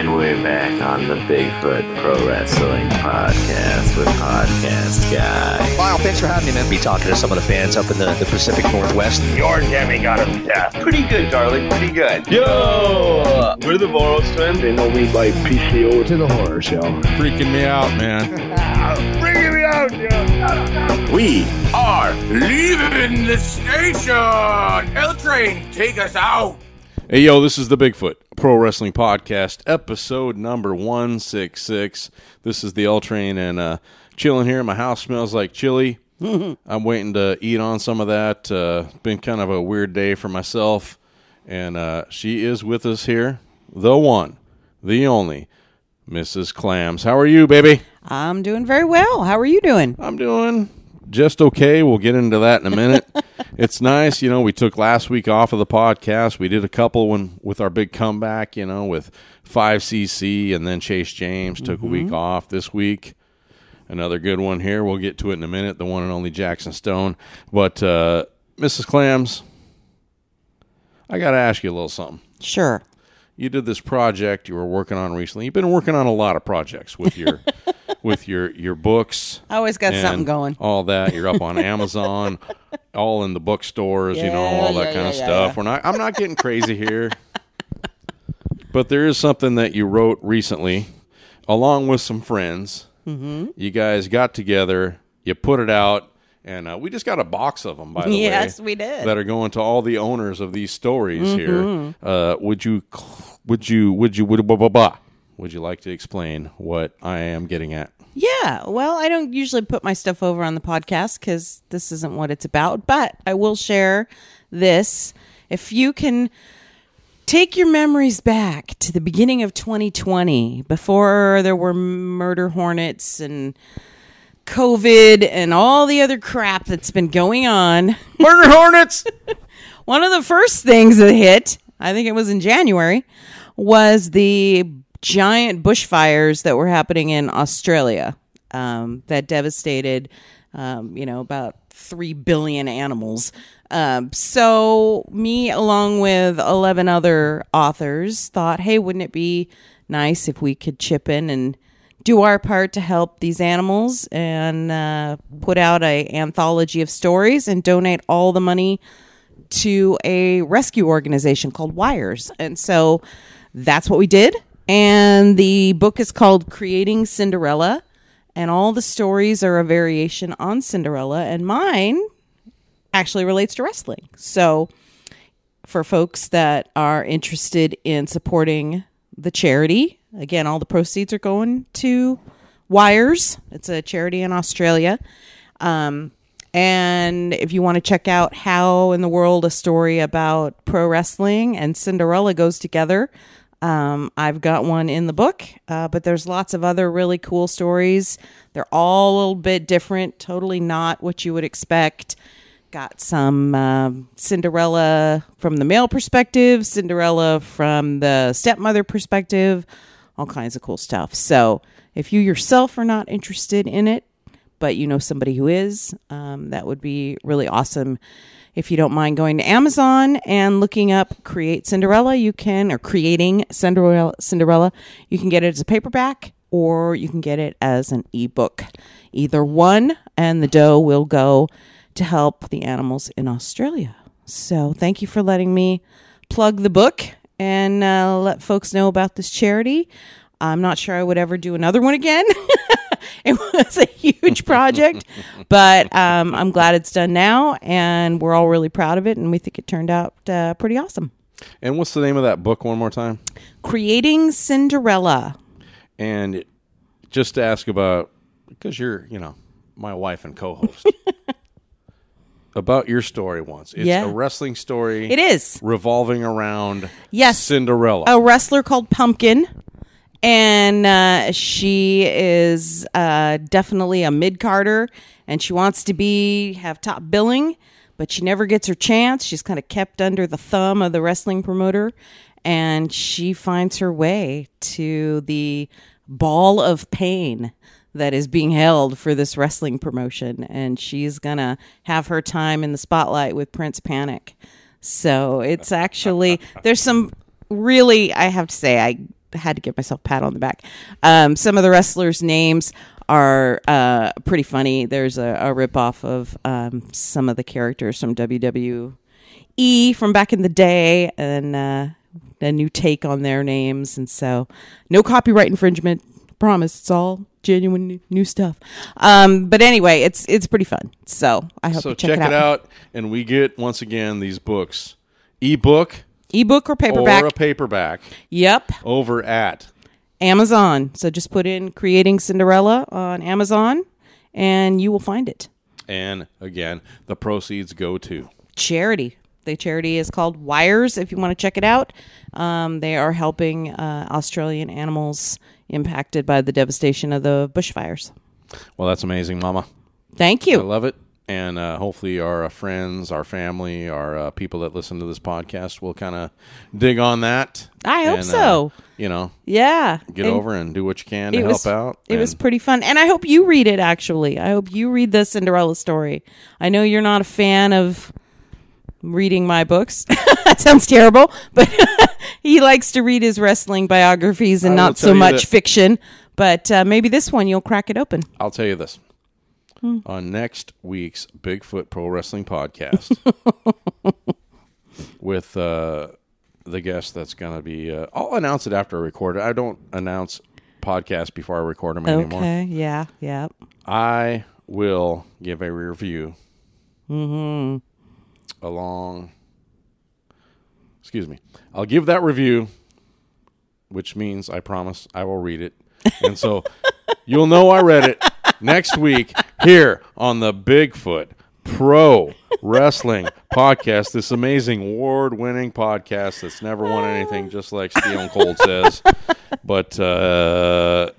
And we're back on the Bigfoot Pro Wrestling Podcast with Podcast Guy. Lyle, thanks for having me, man. Be talking to some of the fans up in the, the Pacific Northwest. Your Demi got him death. Pretty good, darling. Pretty good. Yo! We're the Boros twins. They know me by PCO to the horror show. Freaking me out, man. Bringing me out, yo. We are leaving the station. L train, take us out. Hey, yo, this is the Bigfoot Pro Wrestling Podcast, episode number 166. This is the L Train, and uh, chilling here. My house smells like chili. I'm waiting to eat on some of that. Uh, been kind of a weird day for myself, and uh, she is with us here. The one, the only, Mrs. Clams. How are you, baby? I'm doing very well. How are you doing? I'm doing just okay. We'll get into that in a minute. it's nice, you know. We took last week off of the podcast. We did a couple when with our big comeback, you know, with five CC and then Chase James took a week off this week. Another good one here. We'll get to it in a minute. The one and only Jaxon Stone. But uh, Mrs. Clams, I got to ask you a little something Sure. You did this project you were working on recently. You've been working on a lot of projects with your with your your books. I always got something going. All that you're up on Amazon, all in the bookstores, you know, all that Yeah, kind of stuff. yeah. We're not. I'm not getting crazy here, but there is something that you wrote recently, along with some friends. Mm-hmm. You guys got together. You put it out, and uh, we just got a box of them. By the way, Yes, we did. that are going to all the owners of these stories Mm-hmm. here. Uh, would you, would you, would you, would blah, blah, blah. Would you like to explain what I am getting at? Yeah. Well, I don't usually put my stuff over on the podcast because this isn't what it's about, but I will share this. If you can take your memories back to the beginning of 2020, before there were murder hornets and COVID and all the other crap that's been going on. Murder hornets. One of the first things that hit, I think it was in January, was the giant bushfires that were happening in Australia um, that devastated, um, you know, about 3 billion animals. Um, so, me, along with 11 other authors, thought, hey, wouldn't it be nice if we could chip in and do our part to help these animals and uh, put out a anthology of stories and donate all the money to a rescue organization called Wires. And so that's what we did. And the book is called Creating Cinderella. And all the stories are a variation on Cinderella. And mine actually relates to wrestling. So for folks that are interested in supporting the charity, again, all the proceeds are going to Wires. It's a charity in Australia. Um, and if you want to check out how in the world a story about pro wrestling and Cinderella goes together, um, I've got one in the book, uh, but there's lots of other really cool stories. They're all a little bit different, totally not what you would expect. Got some um Cinderella from the male perspective, Cinderella from the stepmother perspective, all kinds of cool stuff. So if you yourself are not interested in it, but you know somebody who is, um, that would be really awesome. If you don't mind going to Amazon and looking up "Create Cinderella," you can, or creating Cinderella, Cinderella, you can get it as a paperback or you can get it as an ebook. Either one, and the dough will go to help the animals in Australia. So, thank you for letting me plug the book and uh, let folks know about this charity. I'm not sure I would ever do another one again. it was a huge project, but um, I'm glad it's done now, and we're all really proud of it, and we think it turned out uh, pretty awesome. And what's the name of that book one more time? Creating Cinderella. And just to ask about, because you're, you know, my wife and co host, about your story once. It's Yeah. a wrestling story. It is. Revolving around Yes. Cinderella. a wrestler called Pumpkin, and uh, she is uh, definitely a mid carder, and she wants to be have top billing, but she never gets her chance. She's kind of kept under the thumb of the wrestling promoter, and she finds her way to the ball of pain that is being held for this wrestling promotion and she's gonna have her time in the spotlight with prince panic so it's actually there's some really i have to say i had to give myself a pat on the back. Um, some of the wrestlers' names are uh, pretty funny. There's a, a rip off of um, some of the characters from WWE from back in the day, and uh, a new take on their names. And so, no copyright infringement. Promise, it's all genuine new- stuff. Um, but anyway, it's it's pretty fun. So I hope So you check, check it out, and we get once again these books, ebook ebook or paperback. or a paperback, yep, over at Amazon. So just put in "Creating Cinderella" on Amazon, and you will find it. and again the proceeds go to Charity. The charity is called Wires. If you want to check it out, um, they are helping uh, Australian animals impacted by the devastation of the bushfires. well that's amazing mama Thank you. i love it and uh, hopefully our uh, friends our family our uh, people that listen to this podcast will kind of dig on that I hope and, so. uh, you know Yeah. get And over and do what you can to help was, out It was pretty fun. And I hope you read it actually. I hope you read the Cinderella story. I know you're not a fan of reading my books. that sounds terrible, but he likes to read his wrestling biographies and I not so much that- fiction. But uh, maybe this one you'll crack it open. I'll tell you this. Hmm. On next week's Bigfoot Pro Wrestling podcast, with uh, the guest that's going to be, uh, I'll announce it after I record it. I don't announce podcasts before I record them anymore. Okay. Yeah. Yeah. I will give a review Mm-hmm. along. Excuse me. I'll give that review, which means I promise I will read it. And so you'll know I read it next week here on the Bigfoot Pro Wrestling Podcast. This amazing award winning podcast that's never won anything, just like Steel Cold says. But uh,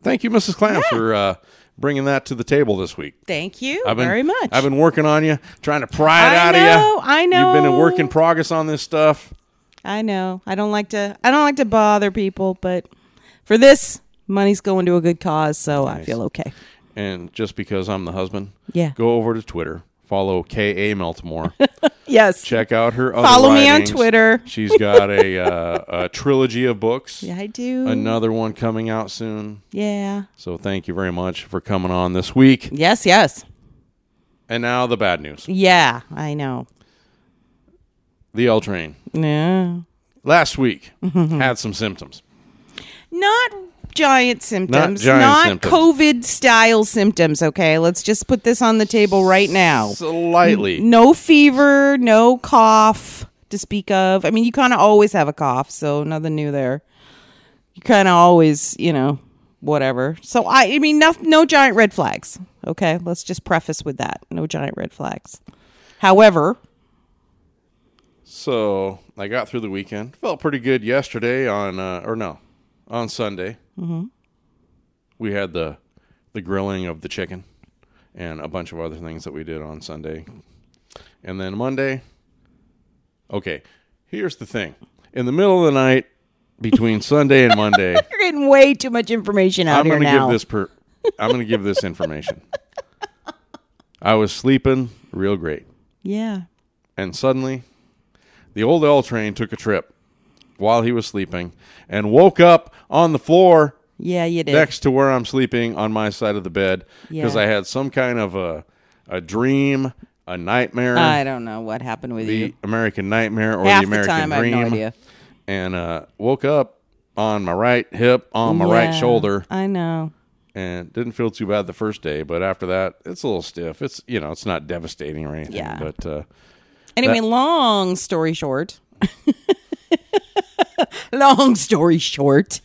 thank you, Mrs. Clam, for uh, bringing that to the table this week. Thank you I've been, very much. I've been working on you, trying to pry it I out know, of you. I know. You've been a work in progress on this stuff. I know. I don't like to. I don't like to bother people, but for this, money's going to a good cause, so I feel okay. And just because I'm the husband, Yeah. go over to Twitter, follow K.A. Miltimore. Yes. check out her other Follow me on writings. Twitter. She's got a, uh, a trilogy of books. Yeah, I do. Another one coming out soon. Yeah. So thank you very much for coming on this week. Yes. Yes. And now the bad news. Yeah. I know. The L train No. last week had some symptoms. Not giant symptoms. giant not symptoms. COVID style symptoms. Okay, let's just put this on the table right now. Slightly. No fever, no cough to speak of. I mean, you kind of always have a cough, so nothing new there. You kind of always, you know, whatever. So I, I mean, no, no giant red flags. Okay, let's just preface with that. No giant red flags. However, So I got through the weekend. Felt pretty good yesterday on, uh, or no, on Sunday. Mm-hmm. We had the the grilling of the chicken and a bunch of other things that we did on Sunday. And then Monday. Okay, here's the thing: in the middle of the night between Sunday and Monday, you're getting way too much information out I'm here to now. give this per. I'm going to give this information. I was sleeping real great. yeah. and suddenly the old L train took a trip while he was sleeping and woke up on the floor Yeah, you did. next to where I'm sleeping on my side of the bed because Yeah. I had some kind of a a dream, a nightmare, I don't know what happened with the you. American nightmare or Half the the American time, I have dream, no idea. and uh, woke up on my right hip, on my right shoulder, I know. and didn't feel too bad the first day, but after that, it's a little stiff. It's you know, it's not devastating or anything, Yeah. but. Uh, Anyway, long story short. long story short,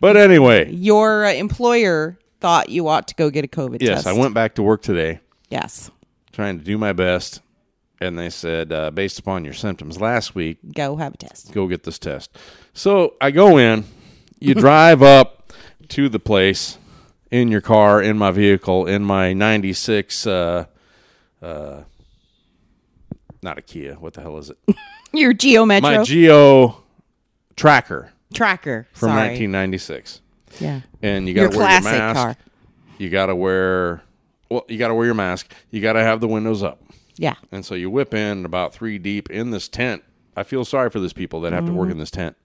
but anyway, your uh, employer thought you ought to go get a COVID test. yes, test. I went back to work today. Yes. trying to do my best. And they said, uh, based upon your symptoms last week, Go have a test. go get this test. So I go in, you drive up to the place in your car, in my vehicle, in my 96, uh, uh, not a Kia, what the hell is it? Your Geo Metro My Geo Tracker tracker. from Sorry. 1996. Yeah. And you got to wear your mask. car. You got to wear, well, you got to wear your mask. You got to have the windows up. Yeah. And so you whip in about three deep in this tent. I feel sorry for these people that have to Mm-hmm. work in this tent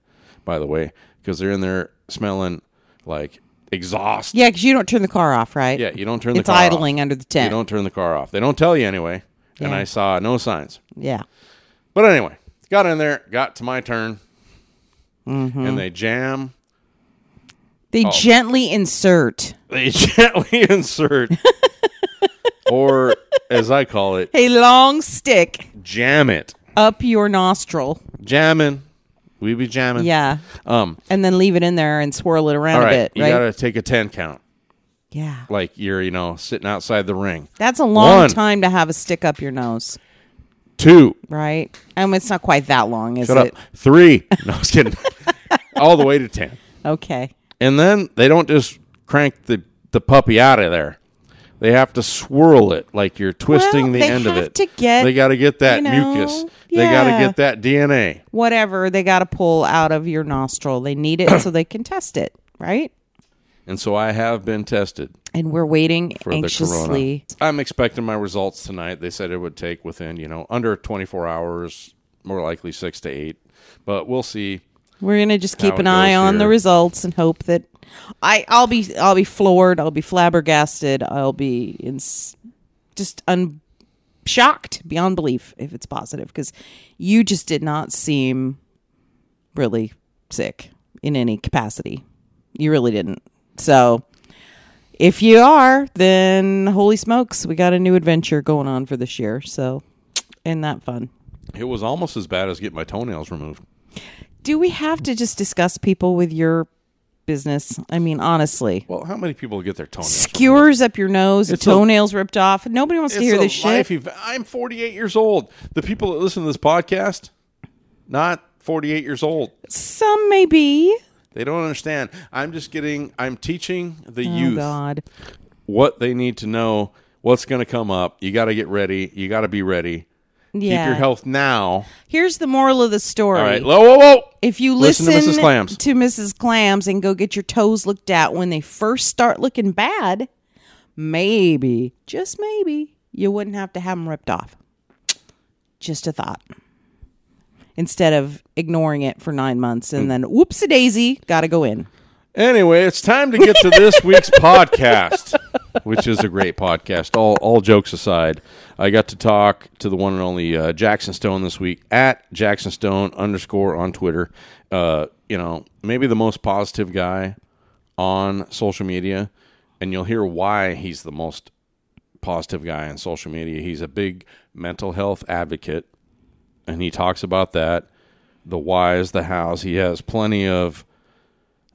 by the way, because they're in there smelling like exhaust. Yeah, because you don't turn the car off, right? Yeah, you don't turn the It's car idling off. under the tent. You don't turn the car off. They don't tell you anyway. And I saw no signs. Yeah. But anyway, got in there, got to my turn, Mm-hmm. and they jam. They Oh. gently insert They gently insert, or as I call it, a long stick jam it. up your nostril. Jamming. We be jamming. Yeah. Um. And then leave it in there and swirl it around All right. a bit, you right? got to take a ten count, yeah. like you're you know sitting outside the ring. That's a long One. time to have a stick up your nose, Two. right? And it's not quite that long, is Shut it? up. Three. No, I was kidding. All the way to ten. Okay. And then they don't just crank the, the puppy out of there. They have to swirl it like you're twisting Well, the they end of have it. to get, they got to get that you know, mucus. They got to get that DNA. Whatever they got to pull out of your nostril. They need it so they can test it, right? And so I have been tested And we're waiting for anxiously. I'm expecting my results tonight. They said it would take within, you know, under 24 hours, more likely 6 to 8. But we'll see. We're gonna just keep an eye on the results and hope that I I'll be I'll be floored. I'll be flabbergasted. I'll be in just un shocked beyond belief if it's positive because you just did not seem really sick in any capacity. You really didn't. So if you are, then holy smokes, we got a new adventure going on for this year. So isn't that fun? It was almost as bad as getting my toenails removed. Do we have to just discuss people with your business? I mean, honestly. Well, how many people get their toenails removed? Skewers up your nose, It's a- toenails ripped off. Nobody wants to hear this shit. ev- I'm 48 years old. The people that listen to this podcast, not 48 years old. Some may be. They don't understand. I'm just getting. I'm teaching the Oh youth God. what they need to know. What's going to come up? You got to get ready. You got to be ready. Yeah. Keep your health now. Here's the moral of the story. All right. Whoa, whoa, whoa. If you Listen listen, to Mrs. Clams. to Mrs. Clams and go get your toes looked at when they first start looking bad, maybe, just maybe, you wouldn't have to have them ripped off. Just a thought. Instead of ignoring it for nine months Mm. and then whoops a daisy, got to go in. Anyway, it's time to get to this week's podcast, which is a great podcast. All all jokes aside, I got to talk to the one and only uh, Jaxon Stone this week at Jaxon Stone underscore on Twitter. Uh, you know, maybe the most positive guy on social media, and you'll hear why he's the most positive guy on social media. He's a big mental health advocate, and he talks about that, the whys, the hows. He has plenty of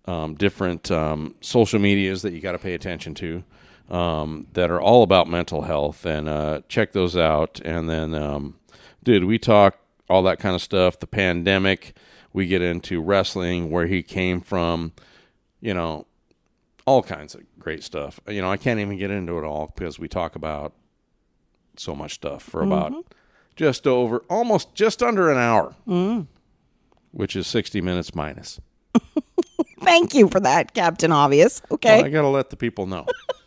um, different um, social medias that you got to pay attention to um, that are all about mental health and uh, check those out. And then, um, dude, we talk all that kind of stuff. The pandemic, we get into wrestling, where he came from, you know, all kinds of great stuff. You know, I can't even get into it all because we talk about so much stuff for about just over almost just under an hour, mm. which is 60 minutes minus. Thank you for that, Captain Obvious. Okay. Well, I got to let the people know.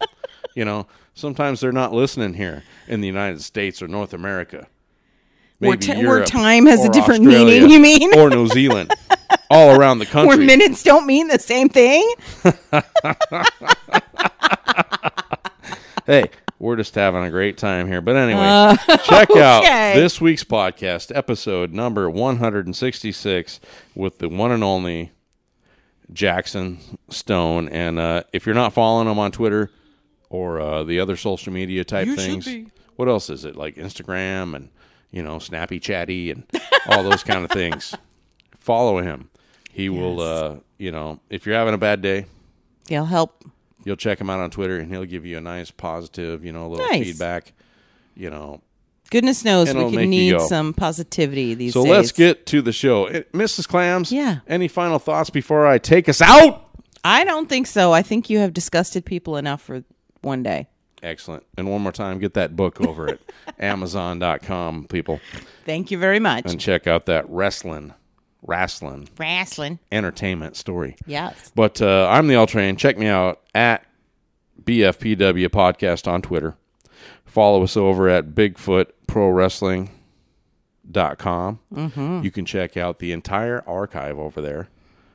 you know, sometimes they're not listening here in the United States or North America. Where Maybe ti- where time has a different Australia meaning, you mean? or New Zealand, all around the country. Where minutes don't mean the same thing. hey, we're just having a great time here. But anyway, check out Uh, this week's podcast, episode number 166, with the one and only Jaxon Stone. And uh, if you're not following him on Twitter or uh, the other social media type You things, what else is it? Like Instagram and, you know, Snappy Chatty and all those kind of things. Follow him. He will, uh, you know, if you're having a bad day, he'll help. You'll check him out on Twitter, and he'll give you a nice, positive, you know, little Nice. feedback. You know, Goodness knows we can need some positivity these so days. So let's get to the show, Eh, Mrs. Clams. Yeah. Any final thoughts before I take us out? I don't think so. I think you have disgusted people enough for one day. Excellent. And one more time, get that book over at Amazon.com, people, Thank you very much. and check out that wrestling, wrestling Wrestling. entertainment story. Yes. But uh, I'm the L Train. Check me out at BFPW Podcast on Twitter. Follow us over at BigfootProWrestling.com. Mm-hmm. You can check out the entire archive over there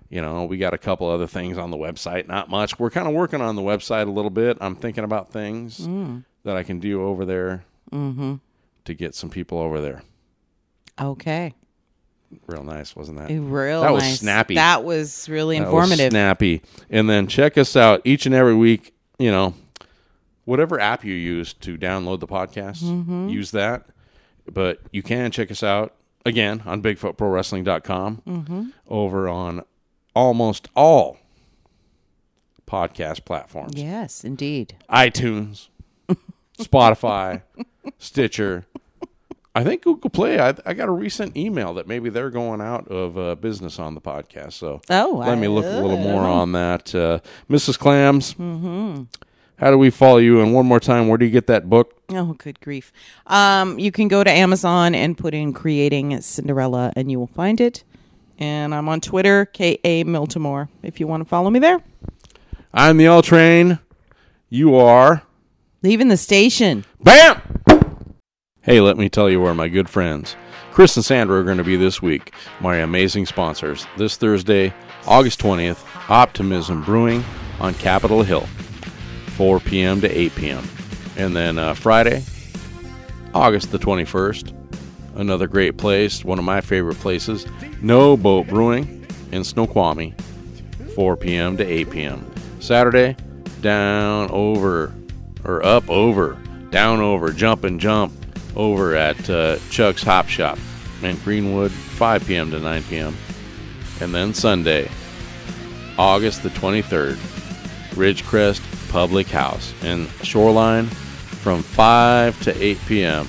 You know, we got a couple other things on the website, not much. We're kind of working on the website a little bit. I'm thinking about things that I can do over there to get some people over there. Okay. Real nice, wasn't that? Real That was nice. snappy. That was really That was informative. snappy. And then check us out each and every week. You know, whatever app you use to download the podcast, Mm-hmm. use that. But you can check us out again on BigfootProWrestling.com Mm-hmm. over on almost all podcast platforms yes, indeed. iTunes, Spotify, Stitcher. I think Google Play. I, I got a recent email that maybe they're going out of uh, business on the podcast. So Oh, let me look a little more on that. Uh, Mrs. Clams, how do we follow you? And one more time, where do you get that book? Oh, good grief. Um, you can go to Amazon and put in Creating Cinderella and you will find it. And I'm on Twitter, K.A. Miltimore, if you want to follow me there. I'm the L Train. You are. Leaving the station. Bam! Hey, let me tell you where my good friends, Chris and Sandra, are going to be this week. My amazing sponsors. This Thursday, August 20th, Optimism Brewing on Capitol Hill, 4 p.m. to 8 p.m. And then uh, Friday, August the 21st, another great place, one of my favorite places, No Boat Brewing in Snoqualmie, 4 p.m. to 8 p.m. Saturday, down over, or up over, down over, jump and jump over at uh, Chuck's Hop Shop in Greenwood, 5 p.m. to 9 p.m. And then Sunday, August the 23rd, Ridgecrest Public House in Shoreline from 5 to 8 p.m.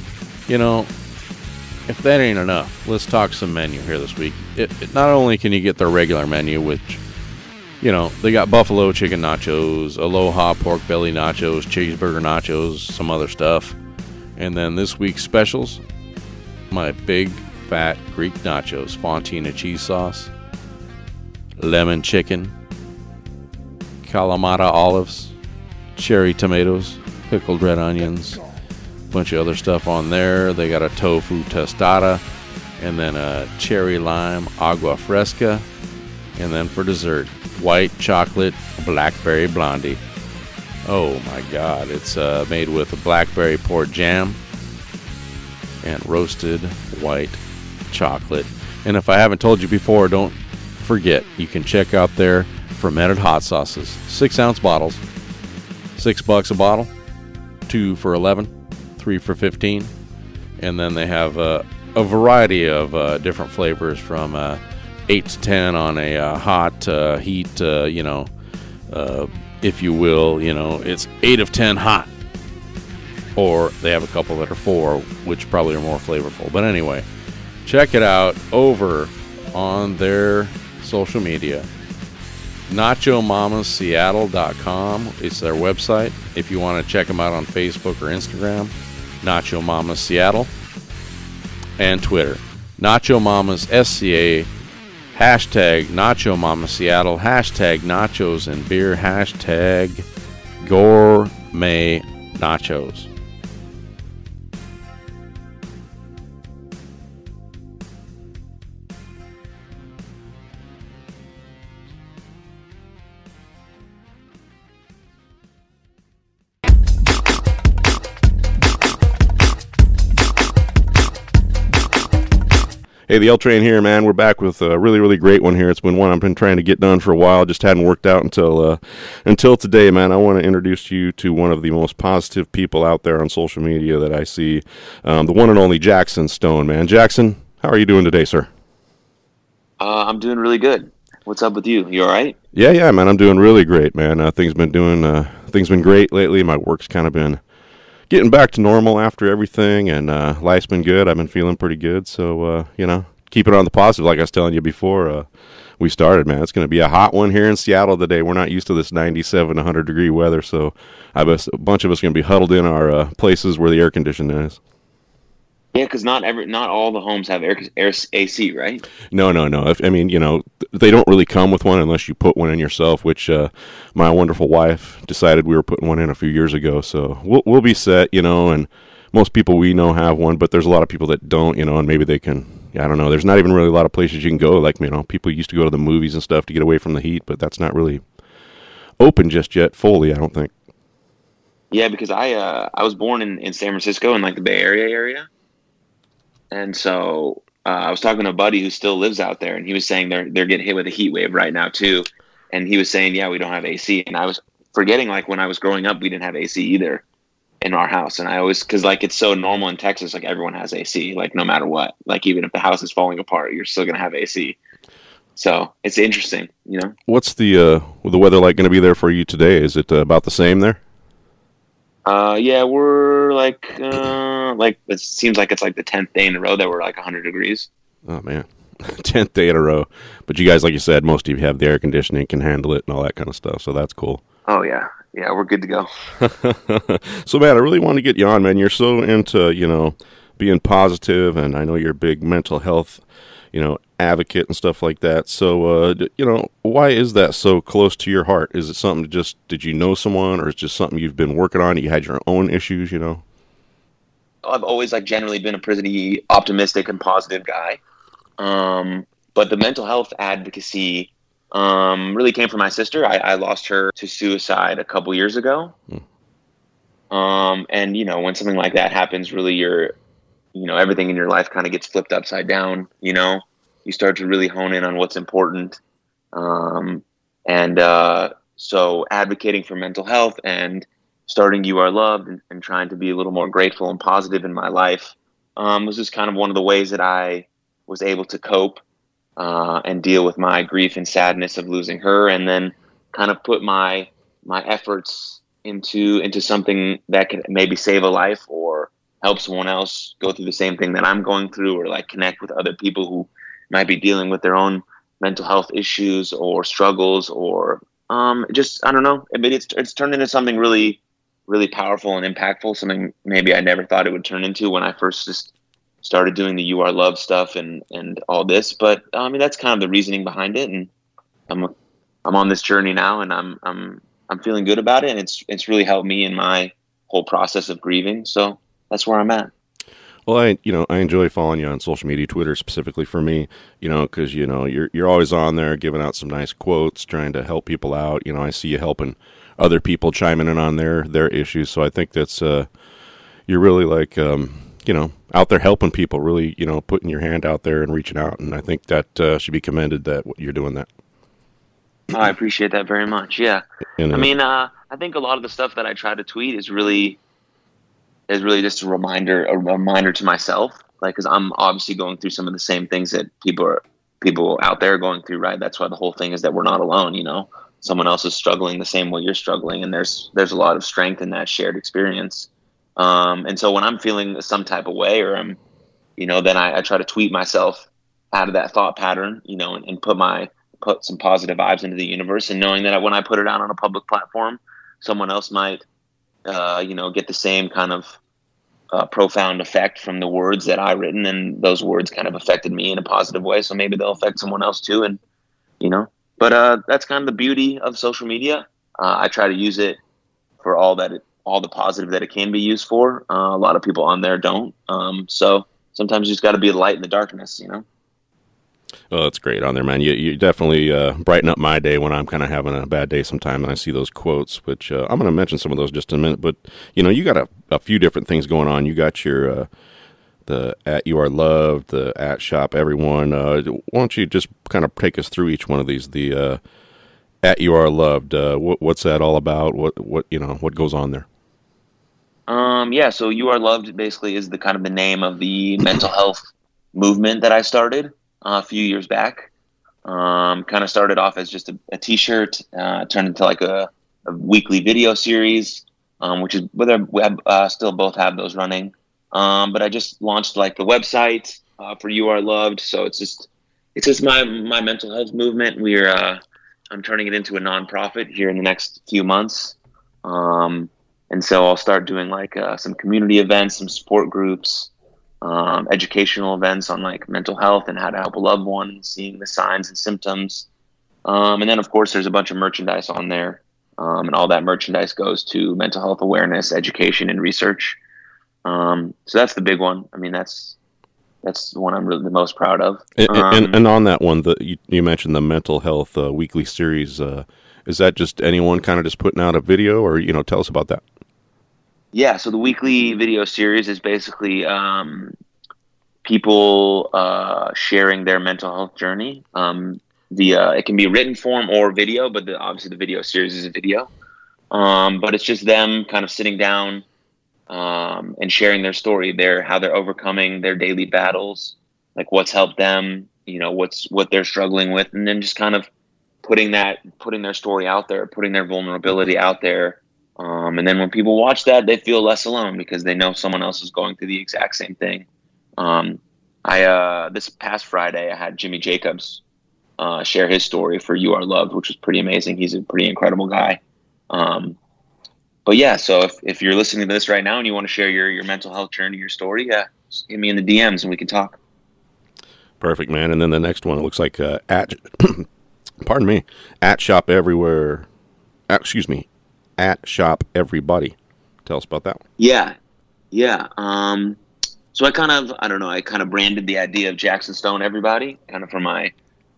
You know, if that ain't enough, let's talk some menu here this week. It, it- not only can you get their regular menu, which, you know, they got buffalo chicken nachos, aloha pork belly nachos, cheeseburger nachos, some other stuff. And then this week's specials, my big fat Greek nachos, Fontina cheese sauce, lemon chicken, Kalamata olives, cherry tomatoes, pickled red onions, bunch of other stuff on there. They got a tofu tostada, and then a cherry lime agua fresca, and then for dessert, white chocolate blackberry blondie. Oh my God! It's uh, made with blackberry port jam and roasted white chocolate. And if I haven't told you before, don't forget you can check out their fermented hot sauces, six ounce bottles, six bucks a bottle, two for eleven, three for fifteen, and then they have uh, a variety of uh, different flavors from uh, eight to ten on a uh, hot uh, heat, uh, you know, if you will, you know, it's eight of ten hot or they have a couple that are four, which probably are more flavorful. But anyway, check it out over on their social media. NachoMamasSeattle.com is their website. If you want to check them out on Facebook or Instagram, Nacho Seattle, and Twitter, Nacho hashtag Nacho Mama Seattle, hashtag Nachos and Beer, hashtag Gourmet Nachos. Hey, the L Train here, man. We're back with a really, really great one here. It's been one I've been trying to get done for a while, just hadn't worked out until uh, until today, man. I want to introduce you to one of the most positive people out there on social media that I see, um, the one and only Jaxon Stone, man. Jaxon, how are you doing today, sir? Uh, I'm doing really good. What's up with you? You all right? Yeah, yeah, man. I'm doing really great, man. Uh, things been doing uh, things been great lately. My work's kind of been getting back to normal after everything, and uh, life's been good. I've been feeling pretty good. So uh, you know, keep it on the positive. Like I was telling you before, uh, we started, man. It's going to be a hot one here in Seattle today. We're not used to this 97, 100 degree weather, so I bet a bunch of us going to be huddled in our uh, places where the air conditioning is. Yeah, because not every, not all the homes have air, air AC, right? No, no, no. If, I mean, you know, they don't really come with one unless you put one in yourself. Which uh, my wonderful wife decided we were putting one in a few years ago. So we'll we'll be set, you know. And most people we know have one, but there's a lot of people that don't, you know. And maybe they can I don't know. There's not even really a lot of places you can go. Like you know, people used to go to the movies and stuff to get away from the heat, but that's not really open just yet fully. I don't think. Yeah, because I uh, I was born in, in San Francisco in like the Bay Area area, and so uh, I was talking to a buddy who still lives out there, and he was saying they're they're getting hit with a heat wave right now too, and he was saying, yeah, we don't have AC, and I was forgetting like when I was growing up, we didn't have AC either in our house, and I always because like it's so normal in Texas, like everyone has AC, like no matter what, like even if the house is falling apart, you're still gonna have AC. So it's interesting, you know. What's the uh, the weather like going to be there for you today? Is it uh, about the same there? Uh, yeah, we're like, uh, like it seems like it's like the tenth day in a row that we're like 100 degrees. Oh man, tenth day in a row. But you guys, like you said, most of you have the air conditioning, can handle it, and all that kind of stuff. So that's cool. Oh yeah, yeah, we're good to go. so man, I really want to get you on, man. You're so into you know being positive, and I know you're a big mental health, you know, advocate and stuff like that. So, uh, you know, why is that so close to your heart? Is it something to just did you know someone, or is it just something you've been working on? You had your own issues, you know. I've always like generally been a pretty optimistic and positive guy, um, but the mental health advocacy um, really came from my sister. I, I, lost her to suicide a couple years ago. Hmm. Um, and you know, when something like that happens, really, your, you know, everything in your life kind of gets flipped upside down. You know, you start to really hone in on what's important. Um, and uh, so, advocating for mental health and starting You Are Loved and, and, trying to be a little more grateful and positive in my life um, was just kind of one of the ways that I was able to cope uh, and deal with my grief and sadness of losing her, and then kind of put my my efforts into into something that could maybe save a life or help someone else go through the same thing that I'm going through, or like connect with other people who might be dealing with their own mental health issues or struggles or um, just I don't know. I mean, it's it's turned into something really, really powerful and impactful. Something maybe I never thought it would turn into when I first just started doing the "You Are Love" stuff and and all this. But I mean, that's kind of the reasoning behind it. And I'm I'm on this journey now, and I'm I'm I'm feeling good about it. And it's it's really helped me in my whole process of grieving. So that's where I'm at. Well, I you know I enjoy following you on social media, Twitter specifically for me. You know, because you know you're you're always on there giving out some nice quotes, trying to help people out. You know, I see you helping other people chiming in on their their issues. So I think that's uh, you're really like um, you know out there helping people, really you know putting your hand out there and reaching out. And I think that uh, should be commended that you're doing that. I appreciate that very much. Yeah, and, uh, I mean, uh, I think a lot of the stuff that I try to tweet is really is really just a reminder, a reminder to myself, like, because I'm obviously going through some of the same things that people are, people out there are going through, right? That's why the whole thing is that we're not alone. You know, someone else is struggling the same way you're struggling, and there's there's a lot of strength in that shared experience. Um, and so when I'm feeling some type of way, or I'm, you know, then I, I try to tweet myself out of that thought pattern, you know, and, and put my put some positive vibes into the universe, and knowing that when I put it out on a public platform, someone else might uh, you know, get the same kind of uh, profound effect from the words that I written, and those words kind of affected me in a positive way. So maybe they'll affect someone else too, and you know. But uh, that's kind of the beauty of social media. Uh, I try to use it for all that, it, all the positive that it can be used for. Uh, a lot of people on there don't. Um, so sometimes you just got to be the light in the darkness, you know. Oh, that's great on there, man. You you definitely uh, brighten up my day when I'm kind of having a bad day sometime, and I see those quotes. Which uh, I'm going to mention some of those just in a minute. But you know, you got a, a few different things going on. You got your uh, the at you are loved, the at shop everyone. Uh, why don't you just kind of take us through each one of these? The uh, at you are loved. Uh, what, what's that all about? What what you know what goes on there? Um, yeah, so you are loved basically is the kind of the name of the mental health movement that I started a few years back. Um, kind of started off as just a a T-shirt, uh, turned into like a, a weekly video series, um, which is whether we have, uh, still both have those running. Um, but I just launched like the website uh, for You Are Loved, so it's just it's just my my mental health movement. We're uh, I'm turning it into a nonprofit here in the next few months, um, and so I'll start doing like uh, some community events, some support groups um, educational events on like mental health and how to help a loved one, seeing the signs and symptoms. Um, and then, of course, there's a bunch of merchandise on there. Um, and all that merchandise goes to mental health awareness, education, and research. Um, so that's the big one. I mean, that's that's the one I'm really the most proud of. And, Um, and, and on that one, the you, you mentioned the mental health uh, weekly series. Uh, is that just anyone kind of just putting out a video, or you know, tell us about that? Yeah, so the weekly video series is basically um, people uh, sharing their mental health journey um, via it can be written form or video, but the, obviously the video series is a video. Um, but it's just them kind of sitting down um, and sharing their story, their how they're overcoming their daily battles, like what's helped them, you know, what's what they're struggling with, and then just kind of putting that putting their story out there, putting their vulnerability out there. Um, and then when people watch that, they feel less alone because they know someone else is going through the exact same thing. Um, I uh, this past Friday, I had Jimmy Jacobs uh, share his story for "You Are Loved," which was pretty amazing. He's a pretty incredible guy. Um, but yeah, so if, if you're listening to this right now and you want to share your, your mental health journey, your story, yeah, hit me in the DMs and we can talk. Perfect, man. And then the next one, looks like uh, at, pardon me, at shop everywhere. At, excuse me, at shop everybody. Tell us about that one. Yeah, yeah. Um, so I kind of, I don't know, I kind of branded the idea of Jaxon Stone everybody, kind of for my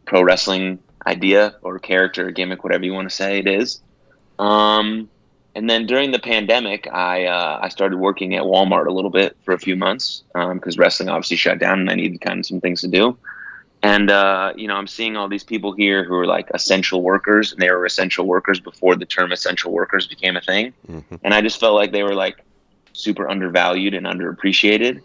pro wrestling idea or character or gimmick, whatever you want to say it is. Um, and then during the pandemic, I uh, I started working at Walmart a little bit for a few months because wrestling obviously shut down and I needed kind of some things to do. And uh, you know, I'm seeing all these people here who are like essential workers, and they were essential workers before the term essential workers became a thing. Mm-hmm. And I just felt like they were like super undervalued and underappreciated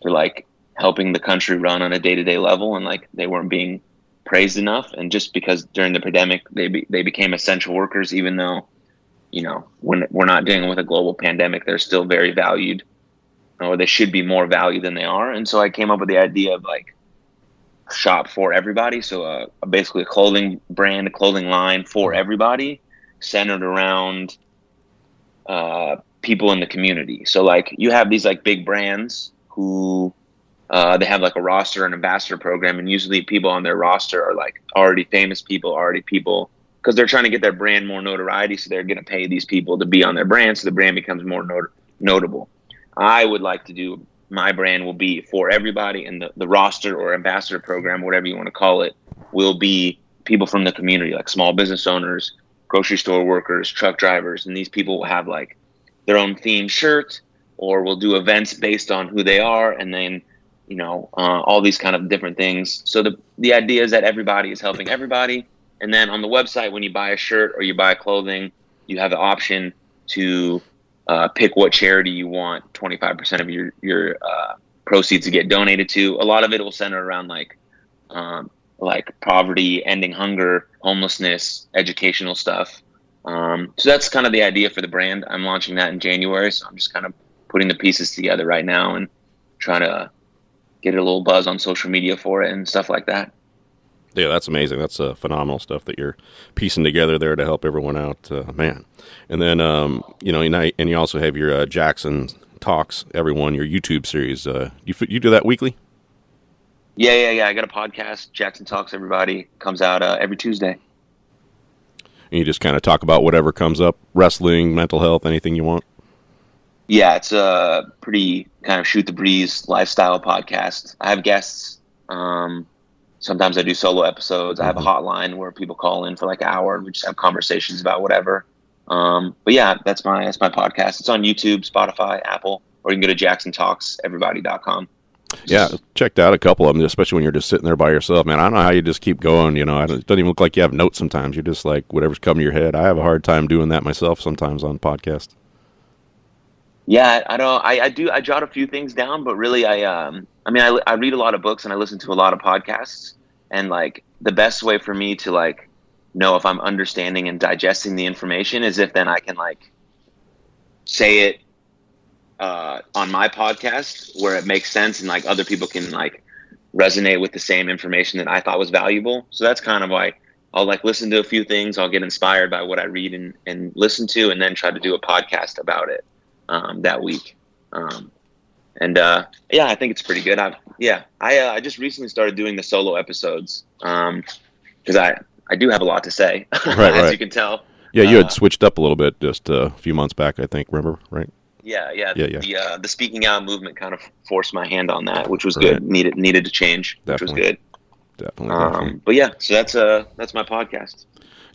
for like helping the country run on a day to day level, and like they weren't being praised enough. And just because during the pandemic they be, they became essential workers, even though you know when we're not dealing with a global pandemic, they're still very valued, or they should be more valued than they are. And so I came up with the idea of like shop for everybody. So uh, basically a clothing brand, a clothing line for everybody, centered around uh, people in the community. So like you have these like big brands who uh, they have like a roster and ambassador program, and usually people on their roster are like already famous people, already people because they're trying to get their brand more notoriety. So they're going to pay these people to be on their brand, so the brand becomes more not- notable. I would like to do my brand will be for everybody, and the, the roster or ambassador program, whatever you want to call it, will be people from the community, like small business owners, grocery store workers, truck drivers, and these people will have like their own themed shirt, or we'll do events based on who they are, and then you know uh, all these kind of different things. So the the idea is that everybody is helping everybody, and then on the website, when you buy a shirt or you buy clothing, you have the option to uh, pick what charity you want 25% of your your uh, proceeds to get donated to. A lot of it will center around like um, like poverty, ending hunger, homelessness, educational stuff. Um, so that's kind of the idea for the brand. I'm launching that in January, so I'm just kind of putting the pieces together right now and trying to get a little buzz on social media for it and stuff like that. Yeah, that's amazing. That's uh, phenomenal stuff that you're piecing together there to help everyone out, uh, man. And then, um, you know, and, and you also have your uh, Jaxon Talks, everyone, your YouTube series. Uh, you you do that weekly? Yeah, yeah, yeah. I got a podcast, Jaxon Talks. Everybody comes out uh, every Tuesday. And you just kind of talk about whatever comes up, wrestling, mental health, anything you want. Yeah, it's a pretty kind of shoot the breeze lifestyle podcast. I have guests. Um, sometimes I do solo episodes. I have a hotline where people call in for like an hour and we just have conversations about whatever. Um, but yeah, that's my that's my podcast. It's on YouTube, Spotify, Apple, or you can go to jaxontalkseverybody.com. Yeah, checked out a couple of them, especially when you're just sitting there by yourself, man. I don't know how you just keep going. You know, it doesn't even look like you have notes sometimes. You're just like whatever's coming to your head. I have a hard time doing that myself sometimes on podcast. Yeah, I don't. I, I do. I jot a few things down, but really, I um, I mean, I, I read a lot of books and I listen to a lot of podcasts, and like the best way for me to like know if I'm understanding and digesting the information is if then I can like say it uh, on my podcast where it makes sense and like other people can like resonate with the same information that I thought was valuable. So that's kind of why I'll like listen to a few things. I'll get inspired by what I read and, and listen to, and then try to do a podcast about it um, that week. Um, and uh, yeah, I think it's pretty good. I yeah, I uh, I just recently started doing the solo episodes because I I do have a lot to say, Right, as right. you can tell. Yeah, you Uh, had switched up a little bit just uh, a few months back, I think. Remember, right? Yeah, yeah, Yeah, yeah. The uh, the speaking out movement kind of forced my hand on that, which was Right. good. Needed needed to change, which was good. Definitely, definitely. Um, but yeah, so that's uh that's my podcast.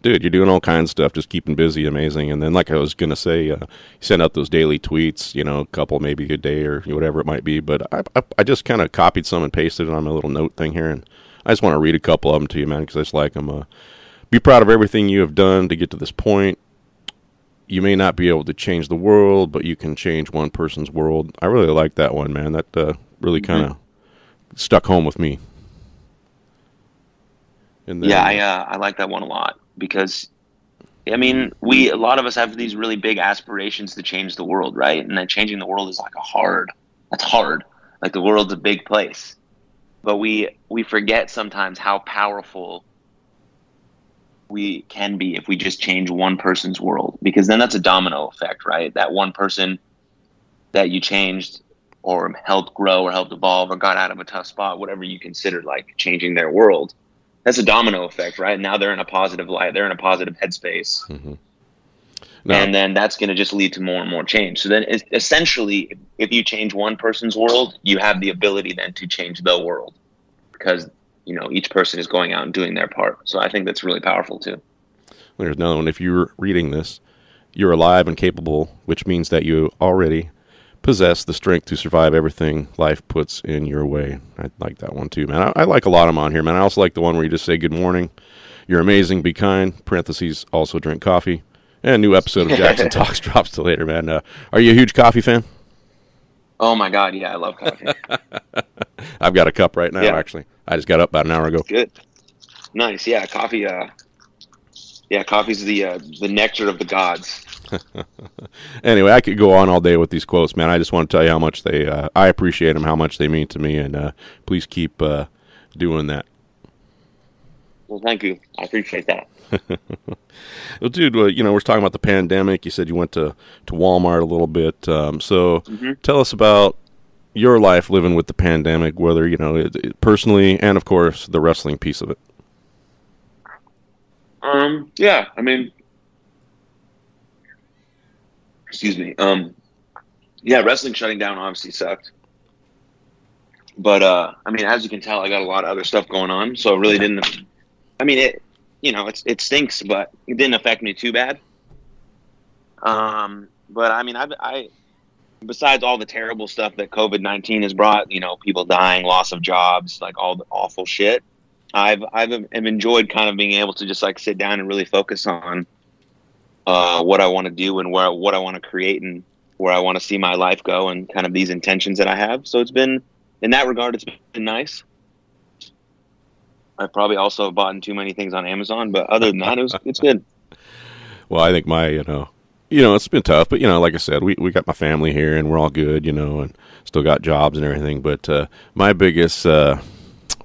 Dude you're doing all kinds of stuff just keeping busy amazing. And then like i was gonna say uh, you send out those daily tweets you know a couple maybe a day or whatever it might be but i, I, I just kind of copied some and pasted it on my little note thing here and i just want to read a couple of them to you man because i just like them uh, be proud of everything you have done to get to this point. You may not be able to change the world but you can change one person's world. I really like that one man. That uh, really kind of stuck home with me. Then, yeah, I uh, I like that one a lot because, I mean, we a lot of us have these really big aspirations to change the world, right? And then changing the world is like a hard. That's hard. Like the world's a big place, but we we forget sometimes how powerful we can be if we just change one person's world because then that's a domino effect, right? That one person that you changed or helped grow or helped evolve or got out of a tough spot, whatever you consider like changing their world that's a domino effect, right? Now they're in a positive light, they're in a positive headspace, No. and then that's going to just lead to more and more change. So then, essentially, if you change one person's world, you have the ability then to change the world because you know each person is going out and doing their part. So I think that's really powerful too. There's another one. If you're reading this, you're alive and capable, which means that you already possess the strength to survive everything life puts in your way. I like that one too, man. I, I like a lot of them on here, man. I also like the one where you just say good morning, you're amazing, be kind. Parentheses also drink coffee. And a new episode of Jaxon Talks drops to later, man. Uh, are you a huge coffee fan? Oh my god, yeah, I love coffee. I've got a cup right now, Yeah. actually. I just got up about an hour ago. Good, nice, yeah, coffee. Uh, yeah, coffee's the uh, the nectar of the gods. Anyway, I could go on all day with these quotes, man. I just want to tell you how much they, uh, I appreciate them, how much they mean to me, and uh, please keep uh, doing that. Well, thank you, I appreciate that. Well, dude, uh, you know, we're talking about the pandemic. You said you went to, to Walmart a little bit. Um, so tell us about your life living with the pandemic, whether, you know, it, it personally and, of course, the wrestling piece of it. Um, yeah, I mean, excuse me. Um, yeah, wrestling shutting down obviously sucked. But, uh, I mean, as you can tell, I got a lot of other stuff going on. So it really didn't, I mean, it, you know, it's, it stinks, but it didn't affect me too bad. Um, but I mean, I, I, besides all the terrible stuff that COVID 19 has brought, you know, people dying, loss of jobs, like all the awful shit. I've I've have enjoyed kind of being able to just like sit down and really focus on uh, what I want to do and where what I want to create and where I want to see my life go and kind of these intentions that I have. So it's been in that regard, it's been nice. I probably also have bought too many things on Amazon, but other than that, it was it's good. Well, I think my, you know, you know, it's been tough, but you know, like I said, we we got my family here and we're all good, you know, and still got jobs and everything. But uh, my biggest, uh,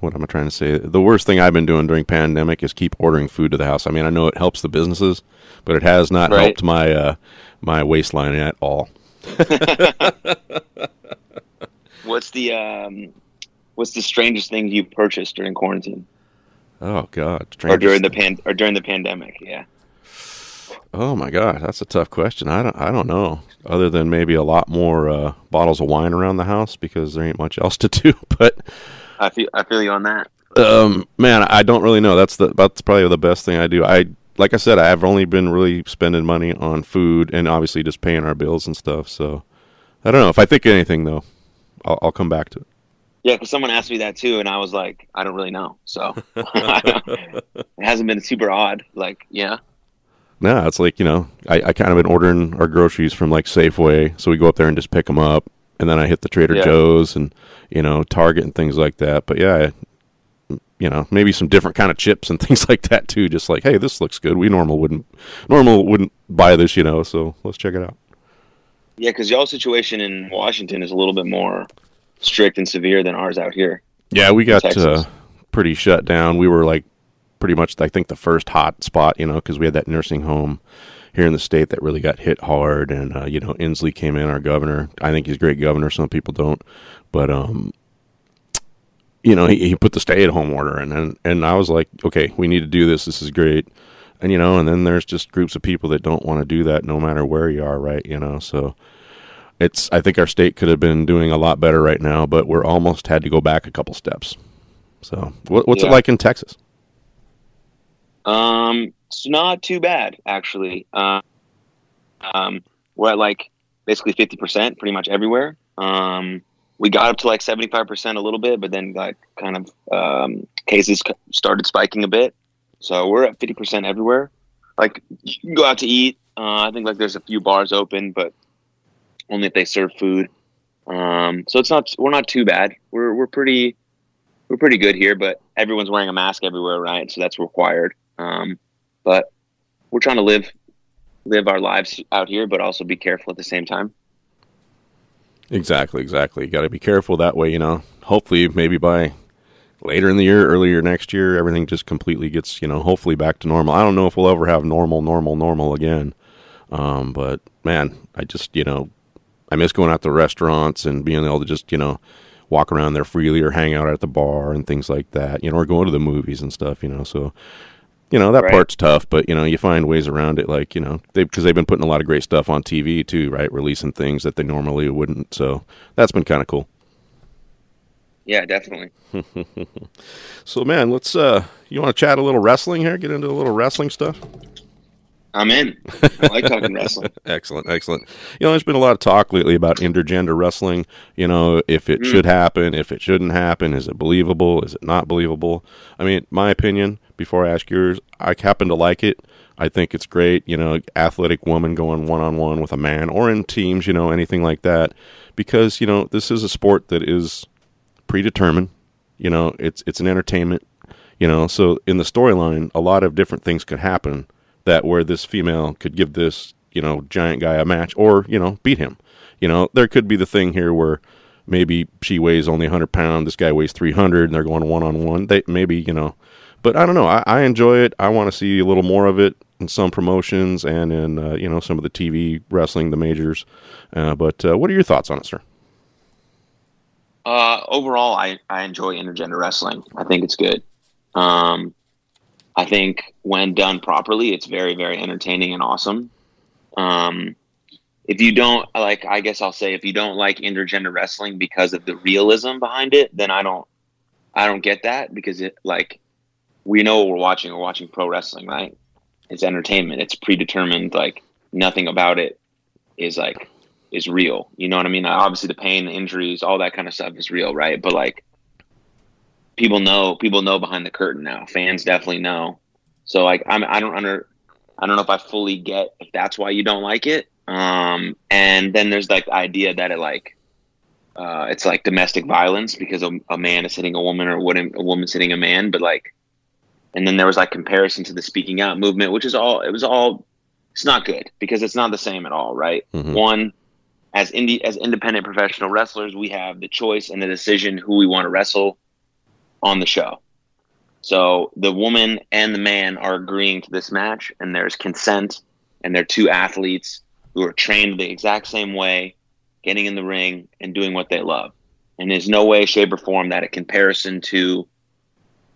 what am I trying to say? The worst thing I've been doing during pandemic is keep ordering food to the house. I mean, I know it helps the businesses, but it has not Right. helped my uh, my waistline at all. What's the um, what's the strangest thing you purchased during quarantine Oh God, or during the pan or during the pandemic? Yeah. Oh my God, that's a tough question. I don't, I don't know. Other than maybe a lot more uh, bottles of wine around the house because there ain't much else to do. But I feel I feel you on that. um, man, I don't really know. That's the that's probably the best thing I do. I like I said, I've only been really spending money on food and obviously just paying our bills and stuff. So I don't know if I think of anything though. I'll, I'll come back to it. Yeah, because someone asked me that too, and I was like, I don't really know. So it hasn't been super odd. Like, yeah, No, it's like you know, I, I kind of been ordering our groceries from like Safeway, so we go up there and just pick them up, and then I hit the Trader Yeah. Joe's and you know Target and things like that. But yeah, I, you know, maybe some different kind of chips and things like that too. Just like, hey, this looks good. We normal wouldn't normal wouldn't buy this, you know. So let's check it out. yeah, because y'all situation in Washington is a little bit more strict and severe than ours out here. Yeah, we got uh, pretty shut down. We were like pretty much, I think, the first hot spot, you know, because we had that nursing home here in the state that really got hit hard. And, uh, you know, Inslee came in, our governor. I think he's a great governor. Some people don't. But, um, you know, he, he put the stay at home order. And, and, and I was like, okay, we need to do this. This is great. And, you know, and then there's just groups of people that don't want to do that no matter where you are, right? You know, so it's I think our state could have been doing a lot better right now, but we're almost had to go back a couple steps. So, what, what's it like in Texas? Um, it's not too bad actually. Um, um, we're at like basically fifty percent, pretty much everywhere. Um, we got up to like seventy five percent a little bit, but then like kind of um, cases started spiking a bit. So we're at fifty percent everywhere. Like you can go out to eat. Uh, I think like there's a few bars open, but only if they serve food. Um, so it's not we're not too bad. We're we're pretty we're pretty good here, but everyone's wearing a mask everywhere, right? So that's required. Um, but we're trying to live live our lives out here, but also be careful at the same time. Exactly, exactly. You got to be careful that way, you know. Hopefully, maybe by later in the year, earlier next year, everything just completely gets, you know, hopefully back to normal. I don't know if we'll ever have normal, normal, normal again. Um, but man, I just, you know, I miss going out to restaurants and being able to just, you know, walk around there freely or hang out at the bar and things like that, you know, or going to the movies and stuff, you know. So, you know, that Right. part's tough, but you know, you find ways around it, like you know, they because they've been putting a lot of great stuff on TV too, right? Releasing things that they normally wouldn't. So that's been kind of cool. Yeah, definitely. So man, let's uh, you want to chat a little wrestling here? Get into a little wrestling stuff. I'm in. I like talking wrestling. Excellent, excellent. You know, there's been a lot of talk lately about intergender wrestling. You know, if it should happen, if it shouldn't happen, is it believable? Is it not believable? I mean, my opinion. Before I ask yours, I happen to like it. I think it's great. You know, athletic woman going one on one with a man, or in teams. You know, anything like that, because you know this is a sport that is predetermined. You know, it's it's an entertainment. You know, so in the storyline, a lot of different things could happen that where this female could give this you know giant guy a match or you know beat him. You know, there could be the thing here where maybe she weighs only 100 pounds, this guy weighs 300, and they're going one on one. They maybe you know, but I don't know. I, I enjoy it. I want to see a little more of it in some promotions and in uh, you know some of the TV wrestling, the majors. Uh, but uh, what are your thoughts on it, sir? Uh, overall, I, I enjoy intergender wrestling. I think it's good. Um, I think when done properly, it's very, very entertaining and awesome. Um, if you don't like, I guess I'll say if you don't like intergender wrestling because of the realism behind it, then I don't, I don't get that because it like we know what we're watching. We're watching pro wrestling, right? It's entertainment. It's predetermined. Like nothing about it is like is real. You know what I mean? Obviously, the pain, the injuries, all that kind of stuff is real, right? But like, people know, people know behind the curtain now. Fans definitely know. So like, I'm, I don't under, I don't know if I fully get if that's why you don't like it. Um, and then there's like the idea that it like, uh, it's like domestic violence because a, a man is hitting a woman or a woman, a woman's hitting a man. But like, and then there was like comparison to the speaking out movement, which is all, it was all, it's not good because it's not the same at all, right? Mhm. One, as indie as independent professional wrestlers, we have the choice and the decision who we want to wrestle on the show. So the woman and the man are agreeing to this match, and there's consent, and they're two athletes who are trained the exact same way, getting in the ring and doing what they love. And there's no way, shape, or form that a comparison to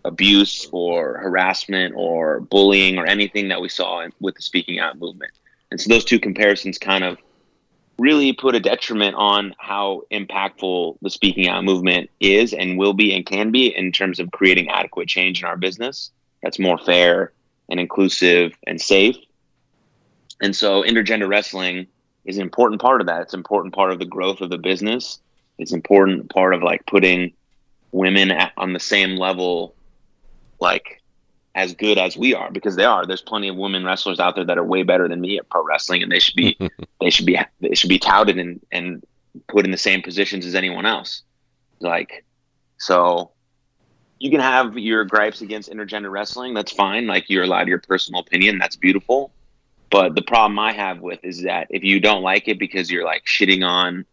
abuse or harassment or bullying or anything that we saw in- with the speaking out movement. And so those two comparisons kind of really put a detriment on how impactful the speaking out movement is and will be and can be in terms of creating adequate change in our business that's more fair and inclusive and safe. And so intergender wrestling is an important part of that. It's an important part of the growth of the business. It's an important part of like putting women at, on the same level like as good as we are because they are. There's plenty of women wrestlers out there that are way better than me at pro wrestling, and they should be they should be they should be touted and and put in the same positions as anyone else. Like, so you can have your gripes against intergender wrestling. That's fine. Like you're allowed your personal opinion. That's beautiful. But the problem I have with is that if you don't like it because you're like shitting on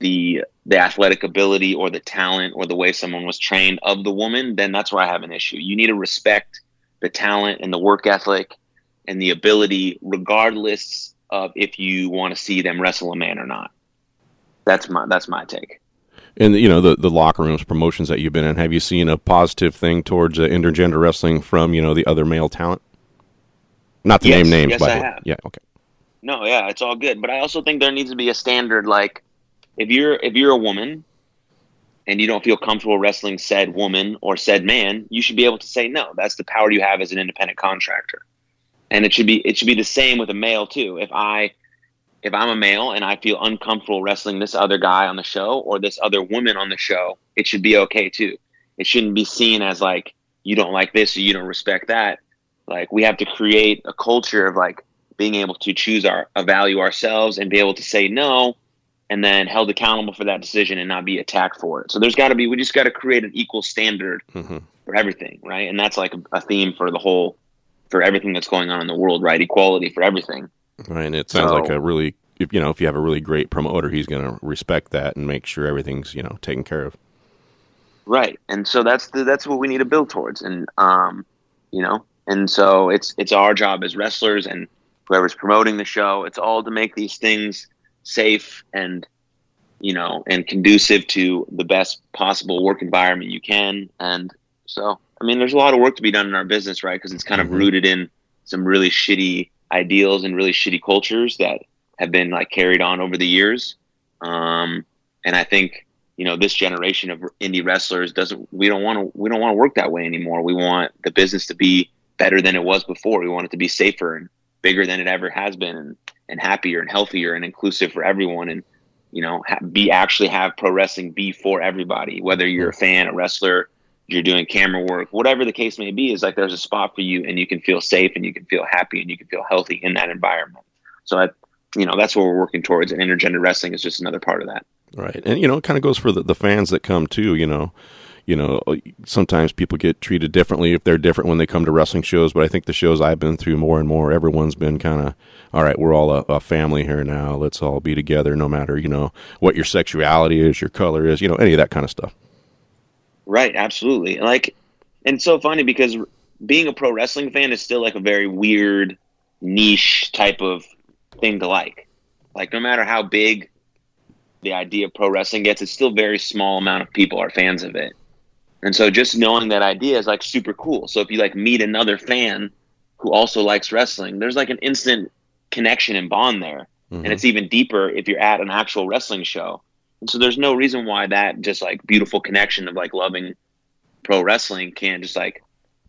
the the athletic ability or the talent or the way someone was trained of the woman, then that's where I have an issue. You need to respect the talent and the work ethic and the ability, regardless of if you want to see them wrestle a man or not. That's my that's my take. And you know the the locker rooms, promotions that you've been in. Have you seen a positive thing towards uh, intergender wrestling from you know the other male talent? Not to Yes, name names, yes, have. Yeah, okay. No, yeah, it's all good. But I also think there needs to be a standard. Like, if you're if you're a woman and you don't feel comfortable wrestling said woman or said man, you should be able to say no. That's the power you have as an independent contractor. And it should be it should be the same with a male too. If I if I'm a male and I feel uncomfortable wrestling this other guy on the show or this other woman on the show, it should be okay too. It shouldn't be seen as like you don't like this or you don't respect that. Like we have to create a culture of like being able to choose our value ourselves and be able to say no and then held accountable for that decision and not be attacked for it. So there's got to be we just got to create an equal standard Mm-hmm. for everything, right? And that's like a, a theme for the whole for everything that's going on in the world, right? Equality for everything. Right, and it sounds like a really, if, you know, if you have a really great promoter, he's going to respect that and make sure everything's, you know, taken care of. Right. And so that's the, that's what we need to build towards. And, um, you know, and so it's, it's our job as wrestlers and whoever's promoting the show, it's all to make these things safe and, you know, and conducive to the best possible work environment you can. And so, I mean, there's a lot of work to be done in our business, right? Cause it's kind of rooted in some really shitty ideals and really shitty cultures that have been like carried on over the years. Um, and I think, you know this generation of indie wrestlers doesn't we don't want to we don't want to work that way anymore we want the business to be better than it was before we want it to be safer and bigger than it ever has been and, and happier and healthier and inclusive for everyone and you know ha- be actually have pro wrestling be for everybody whether you're a fan a wrestler you're doing camera work whatever the case may be is like there's a spot for you and you can feel safe and you can feel happy and you can feel healthy in that environment. So I, you know that's what we're working towards and intergender wrestling is just another part of that. Right, and you know, it kind of goes for the, the fans that come too. You know, you know, uh, sometimes people get treated differently if they're different when they come to wrestling shows. But I think the shows I've been through more and more, everyone's been kind of, all right, we're all a, a family here now. Let's all be together, no matter you know what your sexuality is, your color is, you know, any of that kind of stuff. Right, absolutely. Like, and so funny because being a pro wrestling fan is still like a very weird, niche type of thing to like. Like, no matter how big the idea of pro wrestling gets, it's still very small amount of people are fans of it. And so just knowing that idea is like super cool. So if you like meet another fan who also likes wrestling, there's like an instant connection and bond there. And mm-hmm. it's even deeper if you're at an actual wrestling show. And so there's no reason why that just like beautiful connection of like loving pro wrestling can't just like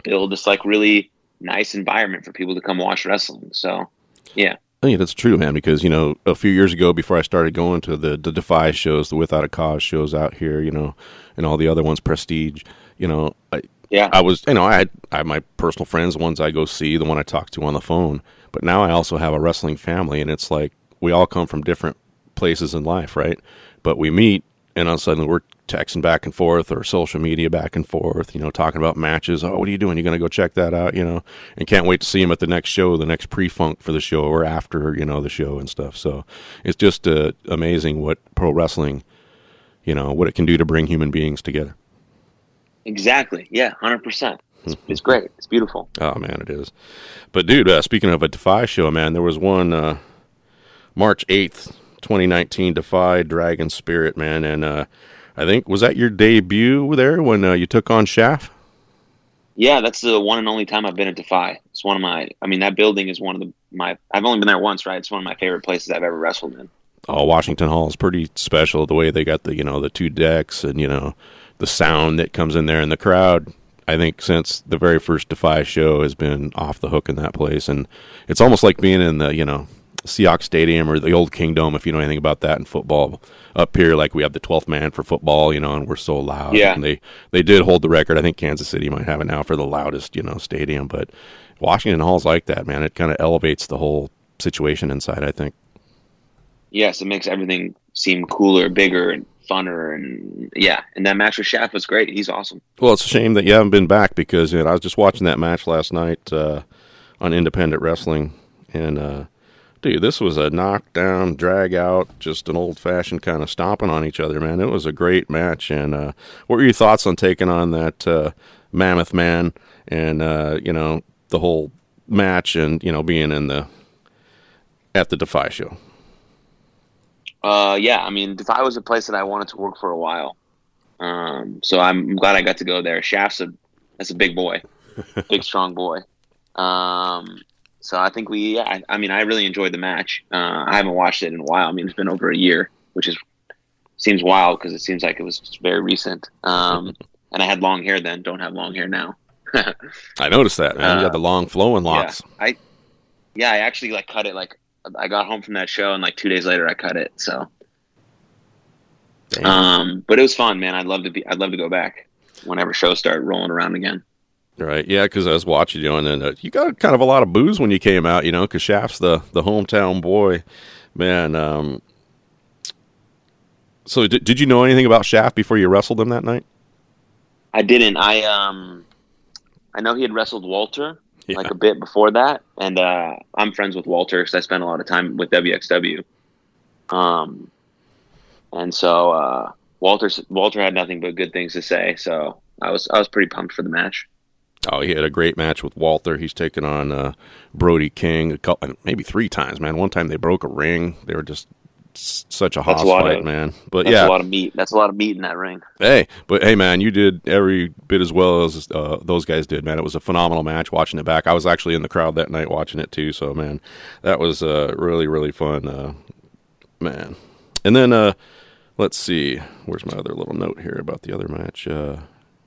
build this like really nice environment for people to come watch wrestling. So yeah. I think that's true, man. Because you know, a few years ago, before I started going to the the Defy shows, the Without a Cause shows out here, you know, and all the other ones, Prestige, you know, I, Yeah. I was, you know, I had, I have my personal friends, the ones I go see, the one I talk to on the phone. But now I also have a wrestling family, and it's like we all come from different places in life, right? But we meet, and all of a sudden we're texting back and forth or social media back and forth, you know, talking about matches. Oh, what are you doing? You're going to go check that out, you know? And can't wait to see him at the next show, the next pre-funk for the show or after, you know, the show and stuff. So it's just uh, amazing what pro wrestling, you know, what it can do to bring human beings together. Exactly. Yeah, hundred percent. It's, it's great. It's beautiful. Oh man, it is. But dude, uh, speaking of a Defy show, man, there was one uh, March eighth, twenty nineteen, Defy Dragon Spirit, man, and uh, I think was that your debut there when uh, you took on Schaff? Yeah, that's the one and only time I've been at Defy. It's one of my. I mean, that building is one of the my. I've only been there once, right? It's one of my favorite places I've ever wrestled in. Oh, Washington Hall is pretty special. The way they got the you know the two decks and you know the sound that comes in there and the crowd. I think since the very first Defy show has been off the hook in that place, and it's almost like being in the you know Seahawks Stadium or the old Kingdome, if you know anything about that in football. Up here, like we have the twelfth man for football, you know, and we're so loud. Yeah. And they they did hold the record. I think Kansas City might have it now for the loudest, you know, stadium. But Washington Hall's like that, man. It kind of elevates the whole situation inside. I think. Yes, it makes everything seem cooler, bigger, and funner, and yeah. And that match with Schaff was great. He's awesome. Well, it's a shame that you haven't been back because you know, I was just watching that match last night uh, on Independent Wrestling, and uh, dude, this was a knockdown, drag out, just an old fashioned kind of stomping on each other, man. It was a great match. And uh, what were your thoughts on taking on that uh, Mammoth Man and uh, you know the whole match and you know being in the at the Defy show? Uh, yeah, I mean, Defy was a place that I wanted to work for a while. Um, so I'm glad I got to go there. Schaff's a that's a big boy, big strong boy. Um, so I think we. Yeah, I, I mean, I really enjoyed the match. Uh, I haven't watched it in a while. I mean, it's been over a year, which is seems wild because it seems like it was very recent. Um, and I had long hair then. Don't have long hair now. I noticed that, man. you Uh, got the long flowing locks. Yeah, I yeah, I actually like cut it. Like I got home from that show, and like two days later, I cut it. So, Damn. um, but it was fun, man. I'd love to be. I'd love to go back whenever shows start rolling around again. Right, yeah, because I was watching you, and then uh, you got kind of a lot of booze when you came out, you know, because Schaff's the the hometown boy, man. Um, so, did, did you know anything about Schaff before you wrestled him that night? I didn't. I um, I know he had wrestled Walter Yeah. like a bit before that, and uh, I'm friends with Walter because I spent a lot of time with WXW. Um, and so uh, Walter Walter had nothing but good things to say. So I was I was pretty pumped for the match. Oh, he had a great match with Walter. He's taken on uh, Brody King a couple, maybe three times, man. One time they broke a ring. They were just such a a fight, of- man. But That's yeah, a lot of meat. That's a lot of meat in that ring. Hey, but hey, man, you did every bit as well as uh, those guys did, man. It was a phenomenal match. Watching it back, I was actually in the crowd that night watching it too. So, man, that was uh, really, really fun, uh, man. And then uh, let's see, where's my other little note here about the other match? Uh,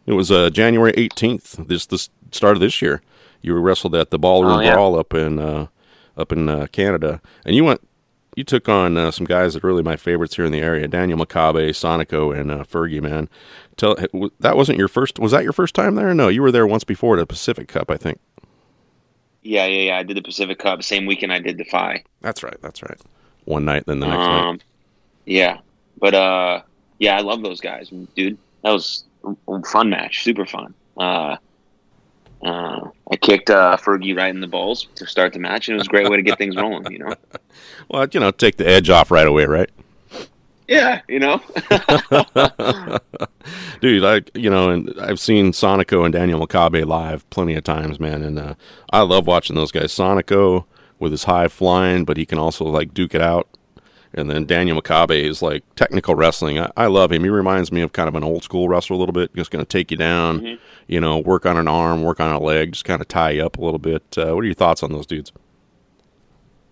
it was uh, January eighteenth. This the start of this year. You were wrestled at the Ballroom Oh, yeah. Brawl up in uh, up in uh, Canada, and you went you took on uh, some guys that are really my favorites here in the area: Daniel Makabe, Sonico, and uh, Fergie. Man, tell that wasn't your first. Was that your first time there? No, you were there once before at the Pacific Cup, I think. Yeah, yeah, yeah. I did the Pacific Cup same weekend I did Defy. That's right. That's right. One night, then the next night. Um, yeah, but uh, yeah, I love those guys, dude. That was a fun match, super fun. Uh, uh, I kicked uh, Fergie right in the balls to start the match, and it was a great way to get things rolling. You know? Well, you know, take the edge off right away, right? Yeah, you know. Dude, like you know, and I've seen Sonico and Daniel Makabe live plenty of times, man, and uh, I love watching those guys. Sonico with his high flying, but he can also like duke it out. And then Daniel Makabe is like technical wrestling. I, I love him. He reminds me of kind of an old school wrestler a little bit. Just going to take you down, you know, work on an arm, work on a leg, just kind of tie you up a little bit. Uh, what are your thoughts on those dudes?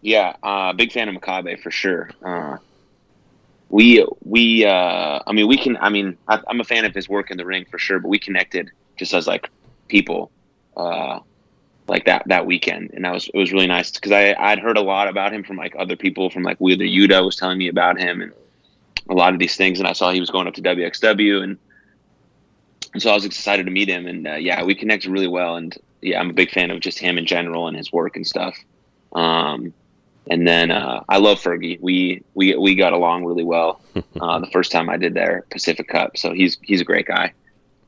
Yeah, uh, big fan of Makabe for sure. Uh, we we uh, I mean we can I mean I, I'm a fan of his work in the ring for sure, but we connected just as like people uh, like that that weekend, and that was it was really nice because I I'd heard a lot about him from like other people from like Wheeler Yuta was telling me about him and a lot of these things, and I saw he was going up to WXW and. And so I was excited to meet him, and uh, yeah, we connected really well. And yeah, I'm a big fan of just him in general and his work and stuff. Um, and then uh, I love Fergie. We we we got along really well uh, the first time I did their Pacific Cup. So he's he's a great guy.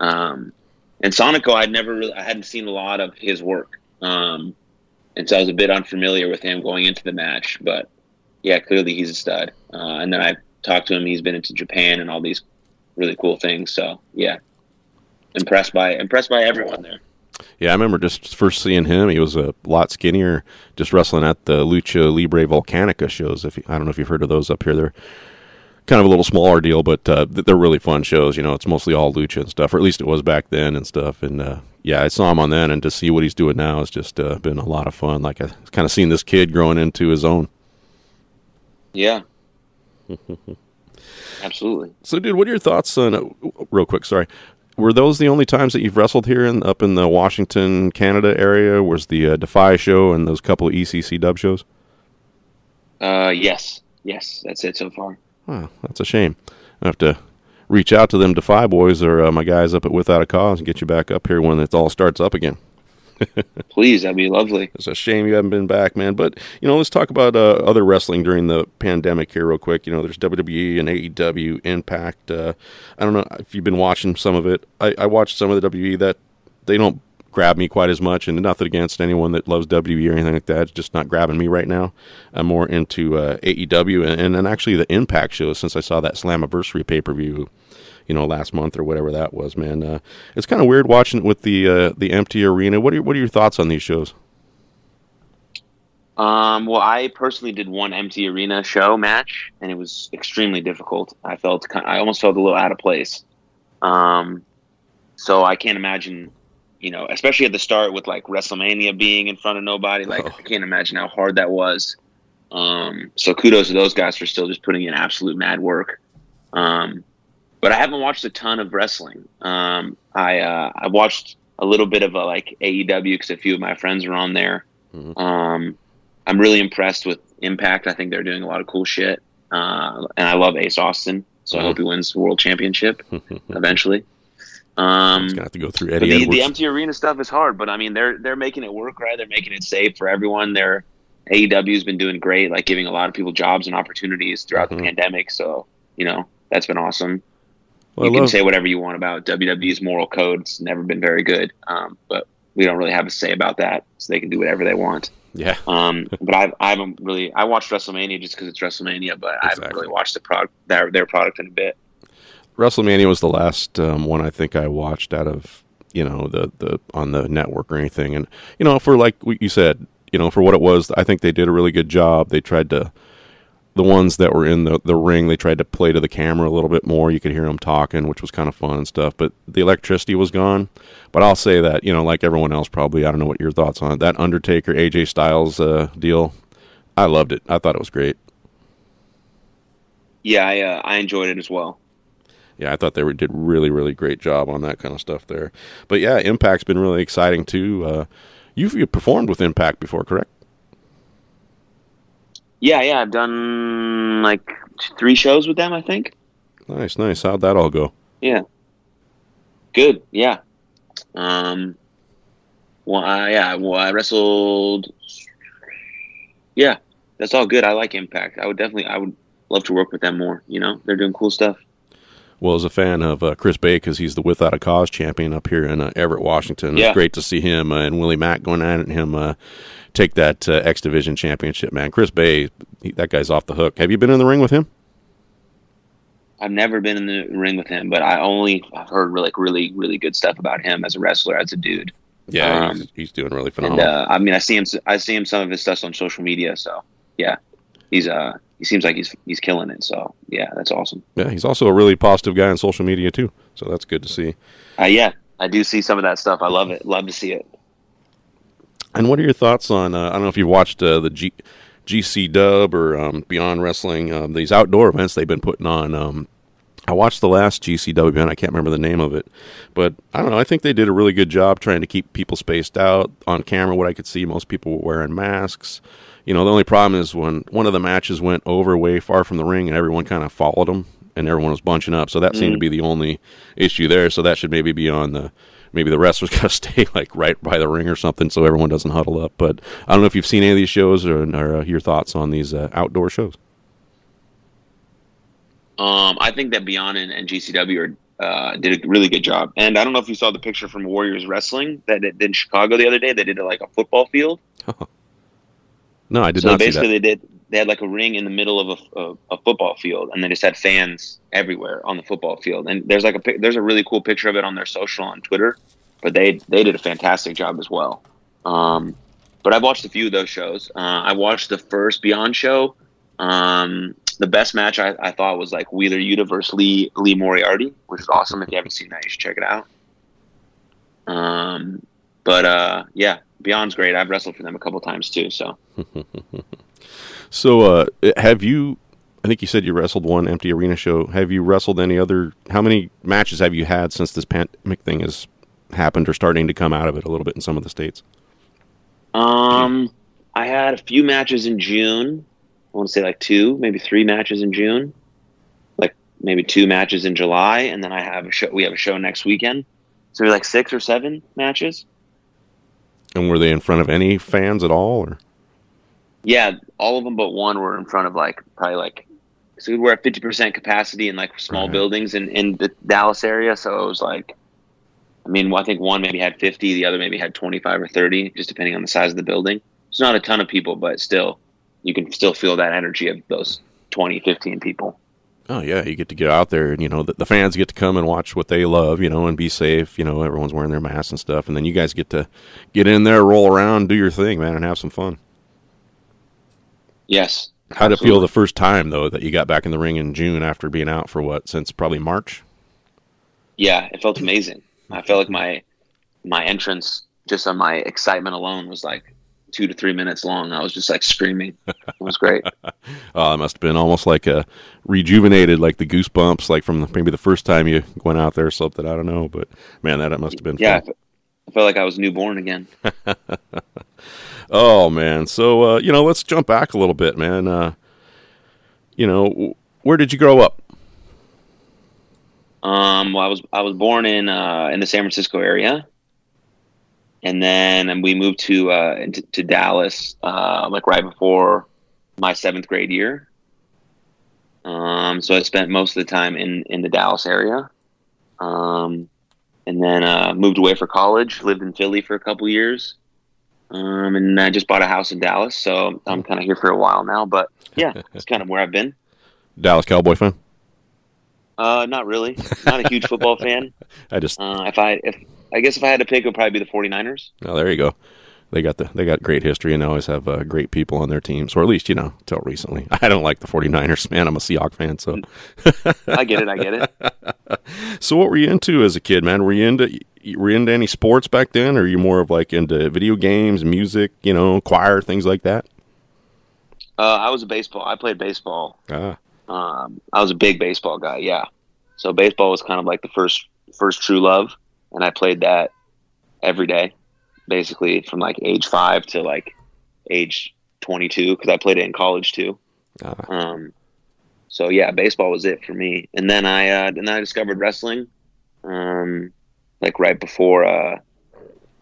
Um, and Sonico, I'd never really I hadn't seen a lot of his work, um, and so I was a bit unfamiliar with him going into the match. But yeah, clearly he's a stud. Uh, and then I talked to him. He's been into Japan and all these really cool things. So yeah, impressed by impressed by everyone there. Yeah, I remember just first seeing him. He was a lot skinnier, just wrestling at the Lucha Libre Volcanica shows. If you, I don't know if you've heard of those up here, they're kind of a little smaller deal, but uh, they're really fun shows. You know, it's mostly all lucha and stuff, or at least it was back then and stuff. And uh, yeah, I saw him on then, and to see what he's doing now has just uh, been a lot of fun. Like I kind of seen this kid growing into his own. Yeah, absolutely. So, dude, what are your thoughts on? Uh, real quick, sorry. Were those the only times that you've wrestled here in up in the Washington, Canada area? Was the uh, Defy show and those couple of ECC dub shows? Uh, yes, yes, that's it so far. Oh, that's a shame. I have to reach out to them Defy boys or uh, my guys up at Without a Cause and get you back up here when it all starts up again. Please, that'd be lovely. It's a shame you haven't been back, man. But you know, let's talk about uh, other wrestling during the pandemic here, real quick. You know, there's WWE and AEW, Impact. Uh, I don't know if you've been watching some of it. I, I watched some of the WWE that they don't grab me quite as much, and nothing against anyone that loves WWE or anything like that. It's just not grabbing me right now. I'm more into uh, AEW and, and, and actually the Impact shows since I saw that Slammiversary pay per view you know last month or whatever that was man uh, it's kind of weird watching it with the uh, the empty arena what are what are your thoughts on these shows Um, well, I personally did one empty arena show match, and it was extremely difficult. I felt I almost felt a little out of place. Um, so I can't imagine you know, especially at the start with like WrestleMania being in front of nobody. Like I can't imagine how hard that was. Um, so kudos to those guys for still just putting in absolute mad work. Um, but I haven't watched a ton of wrestling. Um, I uh, I watched a little bit of a like AEW because a few of my friends are on there. Um, I'm really impressed with Impact. I think they're doing a lot of cool shit, uh, and I love Ace Austin. So I hope he wins the world championship eventually. Um, He's gonna have to go through Eddie the, Edwards. the empty arena stuff is hard, but I mean they're they're making it work right. They're making it safe for everyone. Their AEW's been doing great, like giving a lot of people jobs and opportunities throughout the pandemic. So you know that's been awesome. Well, you I can say whatever you want about WWE's moral code. It's never been very good, um, but we don't really have a say about that, so they can do whatever they want. yeah, Um, but I, I haven't really. I watched WrestleMania just because it's WrestleMania, but I haven't really watched the product their their product in a bit. WrestleMania was the last um, one I think I watched out of you know the the on the network or anything, and you know for like you said, you know for what it was, I think they did a really good job. They tried to the ones that were in the the ring, they tried to play to the camera a little bit more. You could hear them talking, which was kind of fun and stuff. But the electricity was gone. But I'll say that you know, like everyone else, probably I don't know what your thoughts on it. That Undertaker AJ Styles uh, deal. I loved it. I thought it was great. Yeah, I uh, I enjoyed it as well. Yeah, I thought they were, did really, really great job on that kind of stuff there. But yeah, Impact's been really exciting too. Uh, you've, you performed with Impact before, correct? Yeah, yeah, I've done like three shows with them. I think. Nice, nice. How'd that all go? Yeah. Good. Yeah. Um. Well, I, yeah. Well, I wrestled. Yeah, that's all good. I like Impact. I would definitely. I would love to work with them more. You know, they're doing cool stuff. Well, as a fan of uh, Chris Bey, because he's the Without a Cause champion up here in uh, Everett, Washington, Yeah. it's great to see him uh, and Willie Mack going at it and him uh, take that uh, X Division championship. Man, Chris Bey, he, that guy's off the hook. Have you been in the ring with him? I've never been in the ring with him, but I only heard really, like really, really good stuff about him as a wrestler, as a dude. Yeah, Um, he's, he's doing really And phenomenal. uh, I mean, I see him. I see him some of his stuff on social media. So yeah, he's uh he seems like he's he's killing it. So yeah, that's awesome. yeah, he's also a really positive guy on social media too. So that's good to see. Uh, yeah, I do see some of that stuff. I love it. Love to see it. And what are your thoughts on? Uh, I don't know if you've watched uh, the G- GC Dub or um, Beyond Wrestling. Um, these outdoor events they've been putting on. Um, I watched the last GCW event. I can't remember the name of it, but I don't know. I think they did a really good job trying to keep people spaced out on camera. What I could see, most people were wearing masks. You know, the only problem is when one of the matches went over way far from the ring, and everyone kind of followed them, and everyone was bunching up. So that seemed to be the only issue there. So that should maybe be on the maybe the wrestlers got to stay like right by the ring or something, so everyone doesn't huddle up. But I don't know if you've seen any of these shows or, or uh, your thoughts on these uh, outdoor shows. Um, I think that Beyond and, and GCW are, uh, did a really good job. And I don't know if you saw the picture from Warriors Wrestling that did in Chicago the other day. They did it like a football field. No, I did so not see basically, they did. They had like a ring in the middle of a, a, a football field, and they just had fans everywhere on the football field. And there's like a there's a really cool picture of it on their social on Twitter. But they they did a fantastic job as well. Um, but I've watched a few of those shows. Uh, I watched the first Beyond show. Um, the best match I, I thought was like Wheeler Yuta versus Lee Lee Moriarty, which is awesome. If you haven't seen that, you should check it out. Um, but uh, yeah, Beyond's great. I've wrestled for them a couple times too. So So, uh, have you? I think you said you wrestled one empty arena show. Have you wrestled any other? How many matches have you had since this pandemic thing has happened or starting to come out of it a little bit in some of the states? Um, I had a few matches in June. I want to say like two, maybe three matches in June, like maybe two matches in July, and then I have a show. We have a show next weekend, so like six or seven matches. And were they in front of any fans at all? Or Yeah, all of them but one were in front of like probably like so we're at fifty percent capacity in like small Right. buildings in in the Dallas area. So it was like, I mean, I think one maybe had fifty, the other maybe had twenty five or thirty, just depending on the size of the building. It's not a ton of people, but still, you can still feel that energy of those 20, 15 people. Oh yeah, you get to get out there, and you know the, the fans get to come and watch what they love, you know, and be safe. You know, everyone's wearing their masks and stuff, and then you guys get to get in there, roll around, do your thing, man, and have some fun. Yes. How'd it feel the first time though that you got back in the ring in June after being out for what since probably March? Yeah, it felt amazing. I felt like my my entrance, just on my excitement alone, was like two to three minutes long. I was just like screaming. It was great. Oh, it must have been almost like a rejuvenated, like the goosebumps, like from maybe the first time you went out there or something. I don't know, but man, that must have been yeah, I fun. I felt like I was newborn again. Oh man, so uh, you know, let's jump back a little bit, man. Uh, you know, where did you grow up? Um, well, I was I was born in uh, in the San Francisco area, and then and we moved to uh, into, to Dallas uh, like right before my seventh grade year. Um, so I spent most of the time in in the Dallas area, um, and then uh, moved away for college. Lived in Philly for a couple years, um, and I just bought a house in Dallas. So I'm kind of here for a while now. But yeah, it's kind of where I've been. Dallas Cowboy fan. Uh, not really. Not a huge football fan. I just, Uh, if I if I guess if I had to pick, it would probably be the 49ers. oh, there you go. They got the they got great history and they always have uh, great people on their teams, or at least you know till recently. I don't like the 49ers, man. I'm a Seahawks fan, so. I get it. I get it. So what were you into as a kid, man? Were you into were you into any sports back then, or are you more of like into video games, music, you know, choir, things like that? Uh, I was a baseball. I played baseball. Ah, Um, I was a big baseball guy. Yeah. So baseball was kind of like the first first true love, and I played that every day, basically from like age five to like age 22 because I played it in college too. ah. Um, so yeah, baseball was it for me. And then I uh, and then I discovered wrestling, um, like right before uh,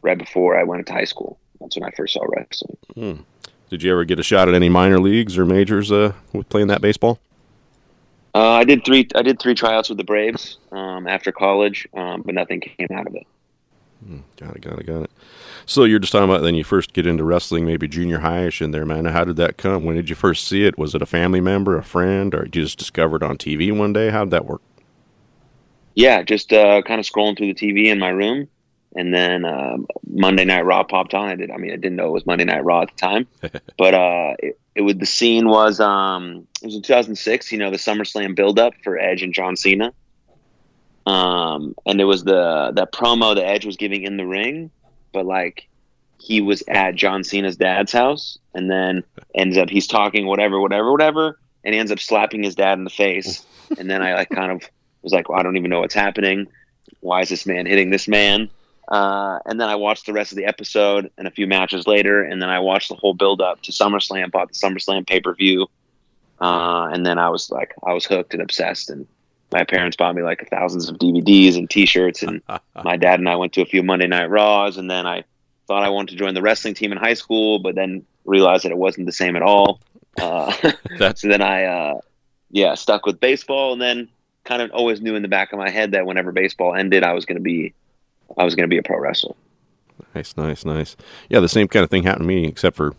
right before I went to high school. That's when I first saw wrestling. Did you ever get a shot at any minor leagues or majors uh, with playing that baseball? Uh, I did three. I did three tryouts with the Braves um, after college, um, but nothing came out of it. Got it, got it, got it. So you're just talking about then you first get into wrestling, maybe junior highish in there, man. How did that come? When did you first see it? Was it a family member, a friend, or you just discovered on TV one day? How did that work? Yeah, just uh, kind of scrolling through the TV in my room, and then um, Monday Night Raw popped on. I did. I mean, I didn't know it was Monday Night Raw at the time, but uh, it, it would. The scene was um, it was in 2006. You know, the SummerSlam buildup for Edge and John Cena. Um, and it was the that promo that Edge was giving in the ring, but like he was at John Cena's dad's house, and then ends up he's talking whatever, whatever, whatever, and he ends up slapping his dad in the face. and then I like kind of was like, well, I don't even know what's happening. Why is this man hitting this man? Uh, and then I watched the rest of the episode and a few matches later, and then I watched the whole build up to SummerSlam, bought the SummerSlam pay per view, uh, and then I was like, I was hooked and obsessed. And my parents bought me like thousands of DVDs and T-shirts, and my dad and I went to a few Monday Night Raws, and then I thought I wanted to join the wrestling team in high school, but then realized that it wasn't the same at all. Uh, That's so then I, uh, yeah, stuck with baseball, and then kind of always knew in the back of my head that whenever baseball ended, I was going to be, I was going to be a pro wrestler. nice, nice, nice. Yeah, the same kind of thing happened to me, except for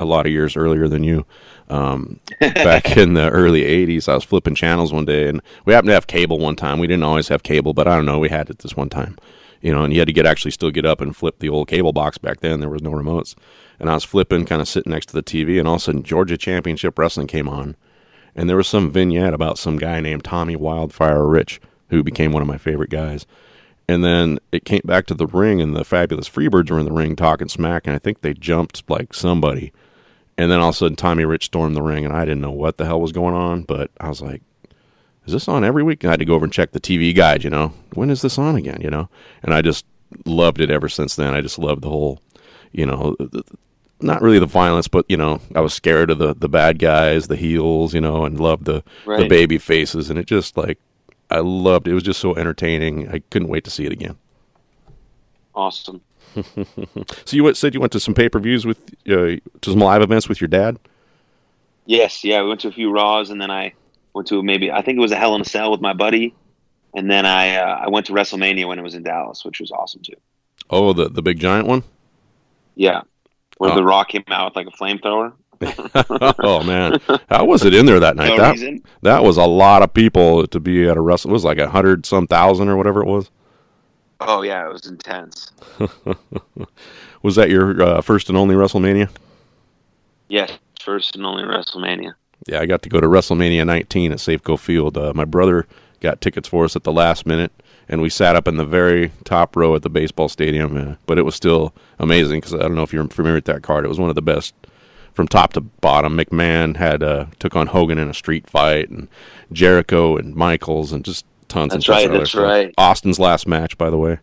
a lot of years earlier than you. Um, back in the early '80s, I was flipping channels one day, and we happened to have cable one time. We didn't always have cable, but I don't know, we had it this one time. You know, and you had to get actually still get up and flip the old cable box back then. There was no remotes, and I was flipping, kind of sitting next to the TV, and all of a sudden, Georgia Championship Wrestling came on, and there was some vignette about some guy named Tommy Wildfire Rich, who became one of my favorite guys. And then it came back to the ring, and the fabulous Freebirds were in the ring talking smack, and I think they jumped like somebody. And then all of a sudden, Tommy Rich stormed the ring, and I didn't know what the hell was going on, but I was like, is this on every week? And I had to go over and check the TV guide, you know, when is this on again, you know? And I just loved it ever since then. I just loved the whole, you know, not really the violence, but you know, I was scared of the the bad guys, the heels, you know, and loved the the baby faces, and it just like I loved. It was just so entertaining. I couldn't wait to see it again. Awesome. So you went, said you went to some pay per views with uh, to some live events with your dad. Yes, yeah, we went to a few Raws, and then I went to maybe I think it was a Hell in a Cell with my buddy, and then I uh, I went to WrestleMania when it was in Dallas, which was awesome too. Oh, the the big giant one. Yeah, where Oh. the Rock came out with like a flamethrower. oh man, how was it in there that night? No that reason. that was a lot of people to be at a wrestle. It was like a hundred some thousand or whatever it was. Oh yeah, it was intense. Was that your uh, first and only WrestleMania? Yes, first and only WrestleMania. Yeah, I got to go to WrestleMania 19 at Safeco Field. Uh, my brother got tickets for us at the last minute, and we sat up in the very top row at the baseball stadium. Uh, but it was still amazing because I don't know if you're familiar with that card. It was one of the best from top to bottom. McMahon had uh, took on Hogan in a street fight, and Jericho and Michaels, and just tons That's and tons right, of other that's stuff. right. Austin's last match, by the way.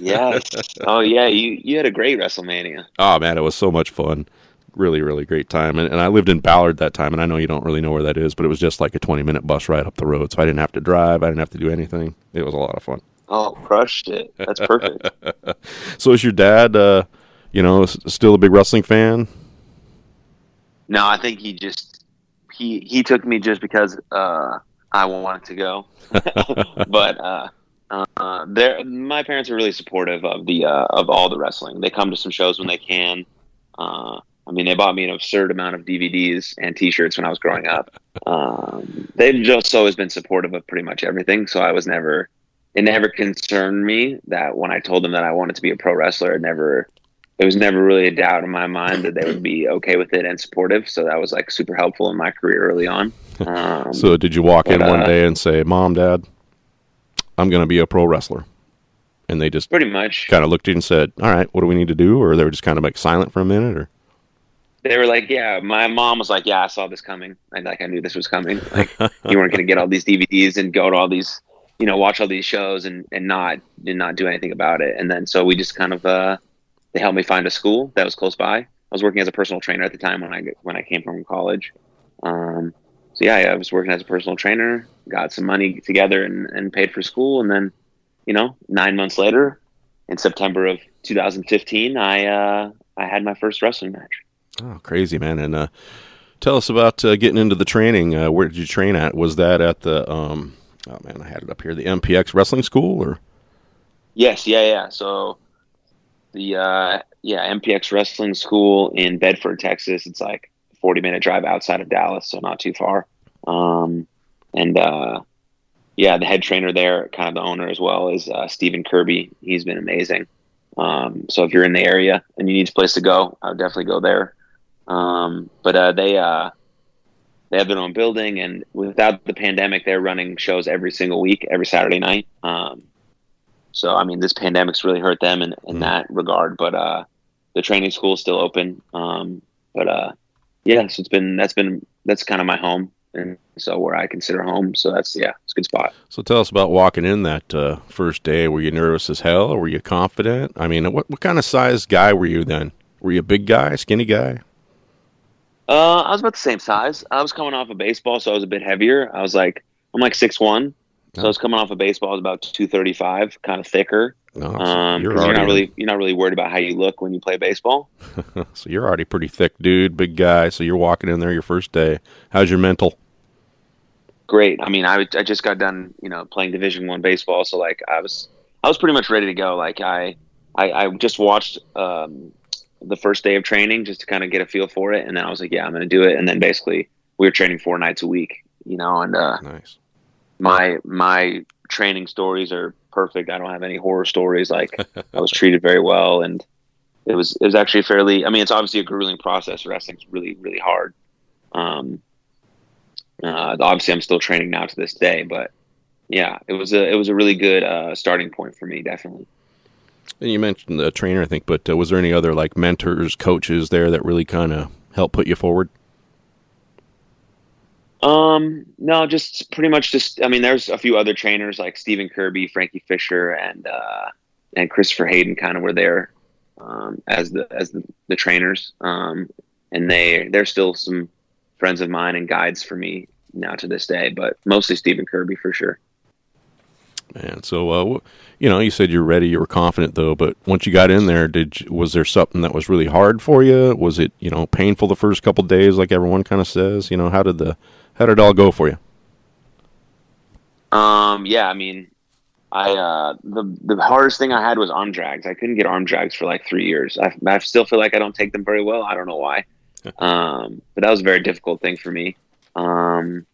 yes. Oh yeah, you you had a great WrestleMania. Oh man, it was so much fun. Really, really great time. And, and I lived in Ballard that time, and I know you don't really know where that is, but it was just like a 20 minute bus ride up the road. So I didn't have to drive. I didn't have to do anything. It was a lot of fun. Oh, crushed it. That's perfect. So is your dad, uh, you know, still a big wrestling fan? No, I think he just he he took me just because uh, I wanted to go. but uh, uh, they're my parents are really supportive of the uh, of all the wrestling. They come to some shows when they can. Uh, I mean, they bought me an absurd amount of DVDs and T-shirts when I was growing up. Um, they've just always been supportive of pretty much everything. So I was never, it never concerned me that when I told them that I wanted to be a pro wrestler, it never, it was never really a doubt in my mind that they would be okay with it and supportive. So that was like super helpful in my career early on. Um, So did you walk in one uh, day and say, Mom, Dad, I'm going to be a pro wrestler? And they just pretty much. kind of looked at you and said, All right, what do we need to do? Or they were just kind of like silent for a minute? Or they were like, yeah, my mom was like, yeah, I saw this coming. And like, I knew this was coming. Like you weren't going to get all these DVDs and go to all these, you know, watch all these shows and, and not, and not do anything about it. And then, so we just kind of, uh, they helped me find a school that was close by. I was working as a personal trainer at the time when I, when I came from college. Um, so yeah, I was working as a personal trainer, got some money together and, and paid for school. And then, you know, nine months later in September of 2015, I, uh, I had my first wrestling match. Oh, crazy, man. And uh, tell us about uh, getting into the training. Uh, where did you train at? Was that at the, um, oh man, I had it up here, the MPX Wrestling School? or Yes, yeah, yeah. So the uh yeah, MPX Wrestling School in Bedford, Texas. It's like a 40 minute drive outside of Dallas, so not too far. Um and uh yeah, the head trainer there, kind of the owner as well, is uh, Stephen Kirby. He's been amazing. Um, so if you're in the area and you need a place to go, I would definitely go there. Um, but uh, they uh, they have their own building, and without the pandemic, they're running shows every single week, every Saturday night. Um, so I mean, this pandemic's really hurt them in, in Mm. that regard. But uh, the training school's still open. Um, but uh, yeah, so it's been that's been that's kind of my home, and so where I consider home. So that's yeah, it's a good spot. So tell us about walking in that uh, first day. Were you nervous as hell, or were you confident? I mean, what what kind of size guy were you then? Were you a big guy, skinny guy? Uh, I was about the same size. I was coming off of baseball, so I was a bit heavier. I was like, I'm like six one, so I was coming off of baseball. I was about two thirty five, kind of thicker. No, so Um, you're you're, not really you're not really worried about how you look when you play baseball. so you're already pretty thick, dude, big guy. So you're walking in there your first day. How's your mental? Great. I mean, I, I just got done, you know, playing Division One baseball, so like I was I was pretty much ready to go. Like I I, I just watched um, the first day of training just to kind of get a feel for it, and then I was like, yeah, I'm going to do it. And then basically we were training four nights a week, you know, and uh, Nice. My my training stories are perfect. I don't have any horror stories. Like I was treated very well, and it was it was actually fairly. I mean, it's obviously a grueling process. Wrestling's really really hard. Um, uh, obviously, I'm still training now to this day, but yeah, it was a it was a really good uh, starting point for me, definitely. And you mentioned the trainer, I think, but uh, was there any other like mentors, coaches there that really kind of helped put you forward? Um, no, just pretty much just. I mean, there's a few other trainers like Stephen Kirby, Frankie Fisher, and uh, and Christopher Hayden kind of were there um, as the as the, the trainers. Um, and they they're still some friends of mine and guides for me now to this day, but mostly Stephen Kirby for sure. Man, so uh, you know, you said you're ready, you were confident though, but once you got in there, did you, was there something that was really hard for you? Was it you know painful the first couple days, like everyone kind of says? You know, how did the how did it all go for you? Um, yeah, I mean, I uh, the the hardest thing I had was arm drags. I couldn't get arm drags for like three years. I, I still feel like I don't take them very well. I don't know why, um, but that was a very difficult thing for me. Um,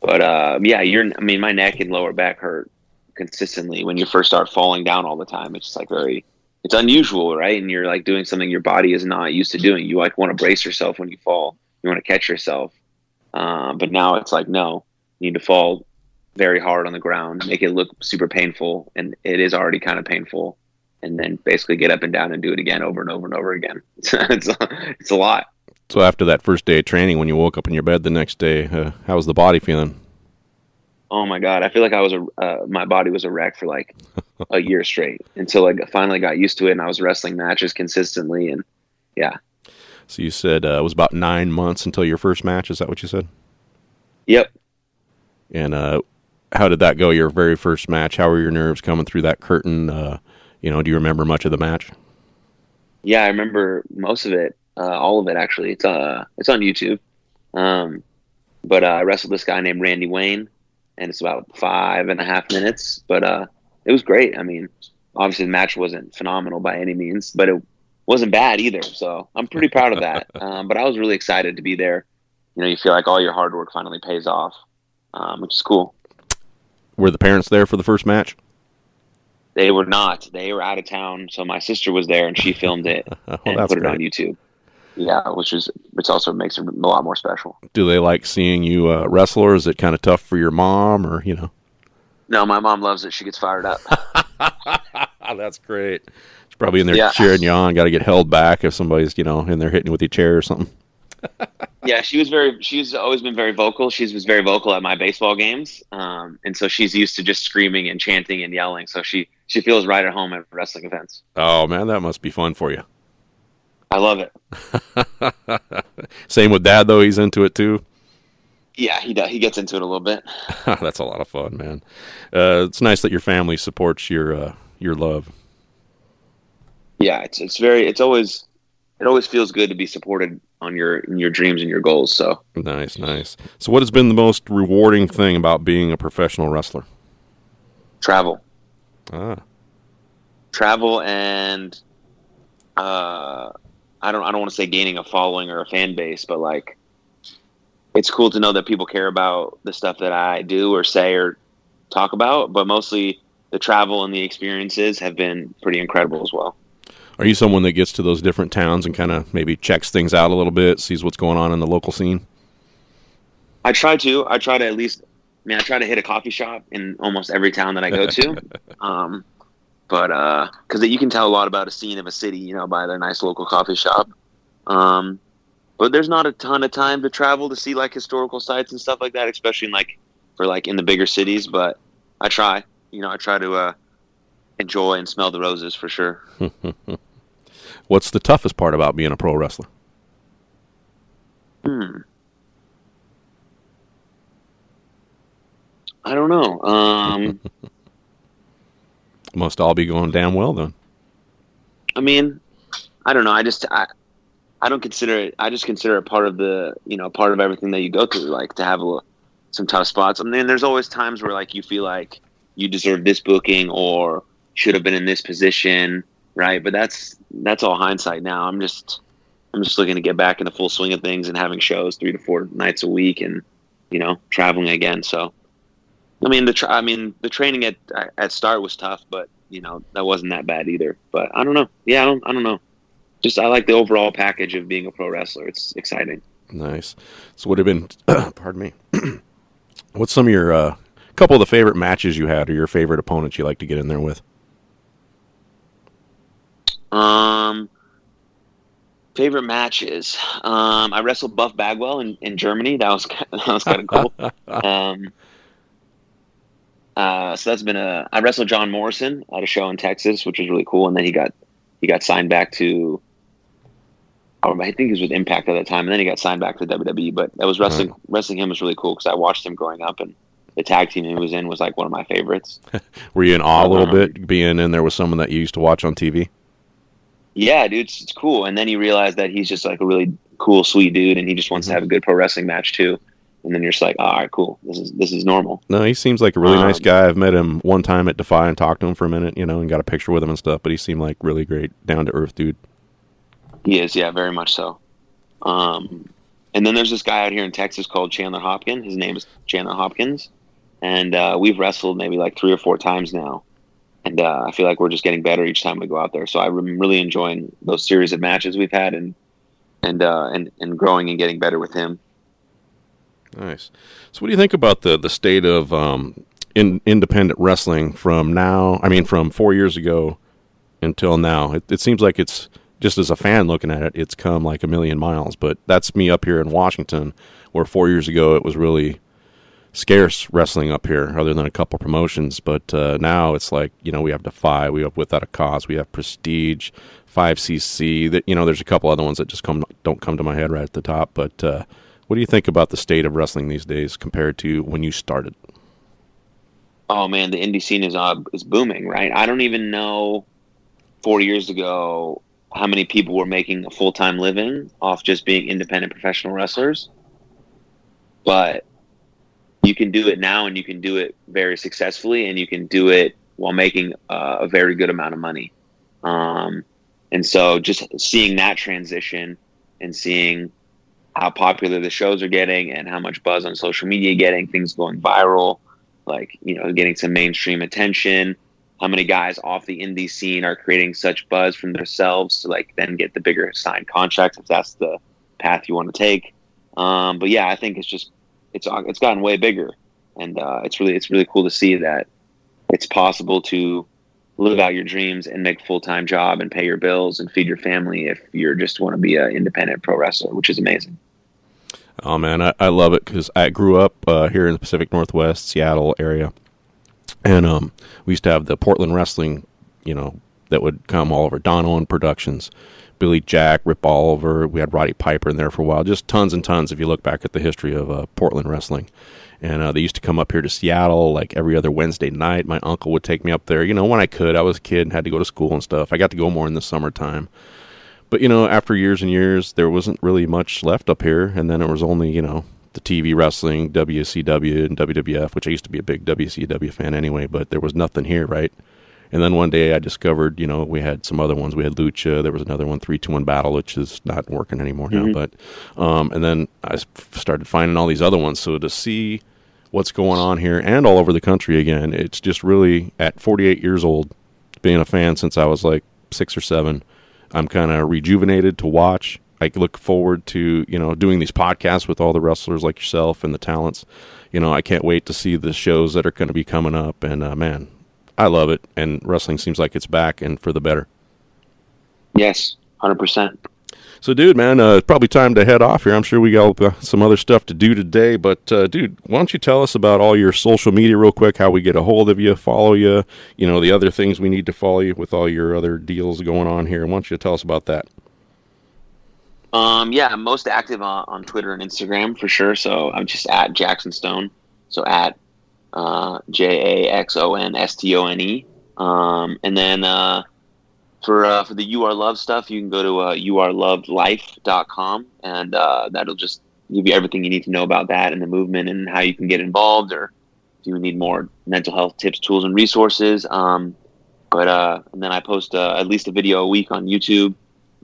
but uh, yeah, you're. I mean, my neck and lower back hurt consistently when you first start falling down all the time. It's just like very. It's unusual, right? And you're like doing something your body is not used to doing. You like want to brace yourself when you fall. You want to catch yourself. Um, but now it's like no, you need to fall very hard on the ground, make it look super painful, and it is already kind of painful, and then basically get up and down and do it again over and over and over again. it's a, it's a lot. So after that first day of training, when you woke up in your bed the next day, uh, how was the body feeling? Oh my god, I feel like I was a uh, my body was a wreck for like a year straight until I finally got used to it and I was wrestling matches consistently and yeah. So you said uh, it was about nine months until your first match. Is that what you said? Yep. And uh, how did that go? Your very first match. How were your nerves coming through that curtain? Uh, you know, do you remember much of the match? Yeah, I remember most of it, uh, all of it actually. It's uh, it's on YouTube. Um, but uh, I wrestled this guy named Randy Wayne, and it's about five and a half minutes. But uh, it was great. I mean, obviously the match wasn't phenomenal by any means, but it wasn't bad either. So I'm pretty proud of that. Um, but I was really excited to be there. You know, you feel like all your hard work finally pays off, um, which is cool. Were the parents there for the first match? They were not. They were out of town, so my sister was there and she filmed it well, and that's put it great. on YouTube. Yeah, which is which also makes it a lot more special. Do they like seeing you uh, wrestle, or is it kind of tough for your mom, or you know? No, my mom loves it. She gets fired up. that's great. Probably in there Yeah. cheering you on. Got to get held back if somebody's you know in there hitting you with your chair or something. yeah, she was very. She's always been very vocal. She was very vocal at my baseball games, um, and so she's used to just screaming and chanting and yelling. So she she feels right at home at wrestling events. Oh man, that must be fun for you. I love it. Same with dad though; he's into it too. Yeah, he does. He gets into it a little bit. That's a lot of fun, man. Uh, it's nice that your family supports your uh, your love. Yeah, it's it's very. It's always it always feels good to be supported on your in your dreams and your goals. So Nice, nice. So, what has been the most rewarding thing about being a professional wrestler? travel, Ah, travel, and uh, I don't I don't want to say gaining a following or a fan base, but like it's cool to know that people care about the stuff that I do or say or talk about. But mostly the travel and the experiences have been pretty incredible as well. Are you someone that gets to those different towns and kind of maybe checks things out a little bit, sees what's going on in the local scene? I try to. I try to at least. I mean, I try to hit a coffee shop in almost every town that I go to. um, but because you can tell a lot about a scene of a city, you know, by their nice local coffee shop. Um, but there's not a ton of time to travel to see like historical sites and stuff like that, especially in like for like in the bigger cities. But I try. You know, I try to uh, enjoy and smell the roses for sure. What's the toughest part about being a pro wrestler? Hmm. I don't know. Um, Must all be going damn well then. I mean, I don't know. I just I, I don't consider it. I just consider it part of the you know part of everything that you go through. Like to have a, some tough spots. I mean, there's always times where like you feel like you deserve this booking or should have been in this position, right? But that's that's all hindsight now. I'm just I'm just looking to get back in the full swing of things and having shows three to four nights a week and you know traveling again. So. I mean the tra- I mean the training at at start was tough, but you know that wasn't that bad either. But I don't know. Yeah, I don't. I don't know. Just I like the overall package of being a pro wrestler. It's exciting. Nice. So, would have been, pardon me. What's some of your uh, couple of the favorite matches you had, or your favorite opponents you like to get in there with? Um, favorite matches. Um, I wrestled Buff Bagwell in, in Germany. That was that was kind of cool. um, uh, so that's been a. I wrestled John Morrison at a show in Texas, which was really cool. And then he got he got signed back to. oh, I think he was with Impact at that time, and then he got signed back to WWE. But that was wrestling. Wrestling him was really cool because I watched him growing up, and the tag team he was in was like one of my favorites. Were you in awe a little Um, bit being in there with someone that you used to watch on TV? Yeah, dude, it's, it's cool. And then you realize that he's just like a really cool, sweet dude, and he just wants to have a good pro wrestling match too. And then you're just like, all right, cool. This is this is normal. No, he seems like a really nice Um, guy. I've met him one time at Defy and talked to him for a minute, you know, and got a picture with him and stuff. But he seemed like really great, down to earth dude. He is, yeah, very much so. Um, and then there's this guy out here in Texas called Chandler Hopkins. His name is Chandler Hopkins, and uh, we've wrestled maybe like three or four times now. And uh, I feel like we're just getting better each time we go out there. So I'm really enjoying those series of matches we've had, and and uh, and and growing and getting better with him. Nice. So, what do you think about the the state of um, in independent wrestling from now. I mean, from four years ago until now. It, it seems like it's just as a fan looking at it, it's come like a million miles. But that's me up here in Washington, where four years ago it was really scarce wrestling up here, other than a couple promotions. But uh, now it's like you know we have Defy, we have Without a Cause, we have Prestige, Five CC. That you know there's a couple other ones that just come don't come to my head right at the top. But uh, what do you think about the state of wrestling these days compared to when you started? Oh man, the indie scene is uh, is booming, right? I don't even know four years ago how many people were making a full time living off just being independent professional wrestlers. But you can do it now and you can do it very successfully and you can do it while making uh, a very good amount of money. Um, and so just seeing that transition and seeing how popular the shows are getting and how much buzz on social media getting, things going viral, like, you know, getting some mainstream attention, how many guys off the indie scene are creating such buzz from themselves to like then get the bigger signed contracts if that's the path you want to take. Um, but yeah, I think it's just it's it's gotten way bigger, and uh, it's really it's really cool to see that it's possible to live out your dreams and make a full time job and pay your bills and feed your family if you just want to be an independent pro wrestler, which is amazing. Oh man, I, I love it because I grew up uh, here in the Pacific Northwest, Seattle area, and um, we used to have the Portland wrestling, you know, that would come all over Don Owen Productions, Billy Jack, Rip Oliver. We had Roddy Piper in there for a while. Just tons and tons. If you look back at the history of uh, Portland wrestling, and uh, they used to come up here to Seattle like every other Wednesday night. My uncle would take me up there. You know, when I could, I was a kid and had to go to school and stuff. I got to go more in the summertime. But you know, after years and years, there wasn't really much left up here, and then it was only you know the TV wrestling, WCW and WWF, which I used to be a big WCW fan anyway, but there was nothing here, right? And then one day I discovered, you know, we had some other ones. We had Lucha. There was another one, Three Two One Battle, which is not working anymore Mm-hmm. now. But um, and then I started finding all these other ones. So to see what's going on here and all over the country again, it's just really at 48 years old, being a fan since I was like six or seven. I'm kind of rejuvenated to watch. I look forward to you know doing these podcasts with all the wrestlers like yourself and the talents. You know, I can't wait to see the shows that are going to be coming up. And uh, man, I love it. And wrestling seems like it's back and for the better. Yes, hundred percent. So, dude, man, uh, it's probably time to head off here. I'm sure we got uh, some other stuff to do today. But, uh, dude, why don't you tell us about all your social media real quick? How we get a hold of you, follow you, you know, the other things we need to follow you with all your other deals going on here. Why don't you tell us about that? Um, yeah, I'm most active on, on Twitter and Instagram for sure. So I'm just at Jaxon Stone. So at uh, J A X O N S T O N E. Um, and then uh, for uh, for the You Are Love stuff, you can go to uh, youarelovedlife.com and uh, that'll just give you everything you need to know about that and the movement and how you can get involved or if you need more mental health tips, tools, and resources. Um, but uh, and then I post uh, at least a video a week on YouTube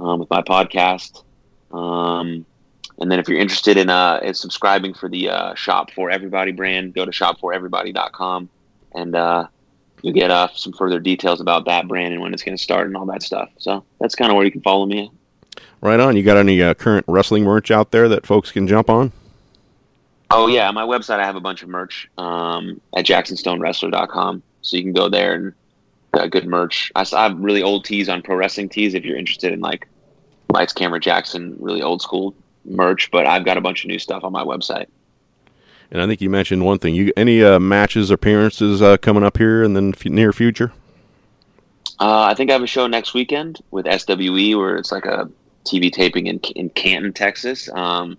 um, with my podcast. Um, and then if you're interested in, uh, in subscribing for the uh, Shop for Everybody brand, go to shopforeverybody.com and uh, you'll get uh, some further details about that brand and when it's going to start and all that stuff. So that's kind of where you can follow me. Right on. You got any uh, current wrestling merch out there that folks can jump on? Oh yeah, my website I have a bunch of merch um, at jaxonstonewrestler.com, so you can go there and uh, good merch. I have really old tees on pro wrestling tees if you're interested in like lights, camera, Jaxon, really old school merch. But I've got a bunch of new stuff on my website. And I think you mentioned one thing. You any uh, matches, appearances uh, coming up here in the f- near future? Uh, I think I have a show next weekend with SWE where it's like a TV taping in in Canton, Texas. Um,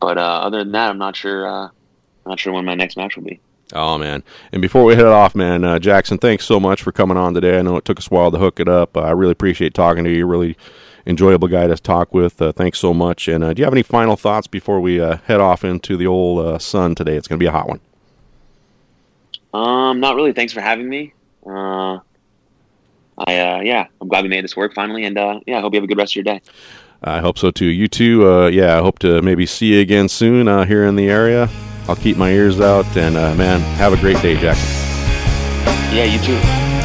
but uh, other than that, I'm not sure. Uh, not sure when my next match will be. Oh man! And before we head off, man, uh, Jaxon, thanks so much for coming on today. I know it took us a while to hook it up. Uh, I really appreciate talking to you. Really enjoyable guy to talk with. Uh, thanks so much. And uh, do you have any final thoughts before we uh, head off into the old uh, sun today? It's going to be a hot one. Um, not really. Thanks for having me. Uh, I uh, yeah, I'm glad we made this work finally, and uh, yeah, I hope you have a good rest of your day. I hope so too. You too. Uh, yeah, I hope to maybe see you again soon uh, here in the area. I'll keep my ears out. And uh, man, have a great day, Jack. Yeah, you too.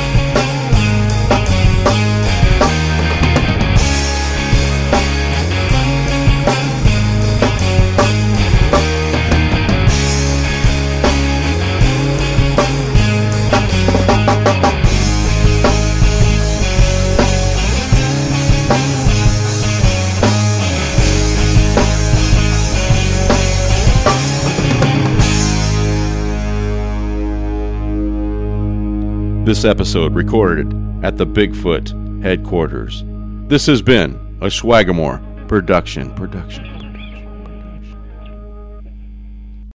This episode recorded at the Bigfoot headquarters. This has been a Swagamore production. Production.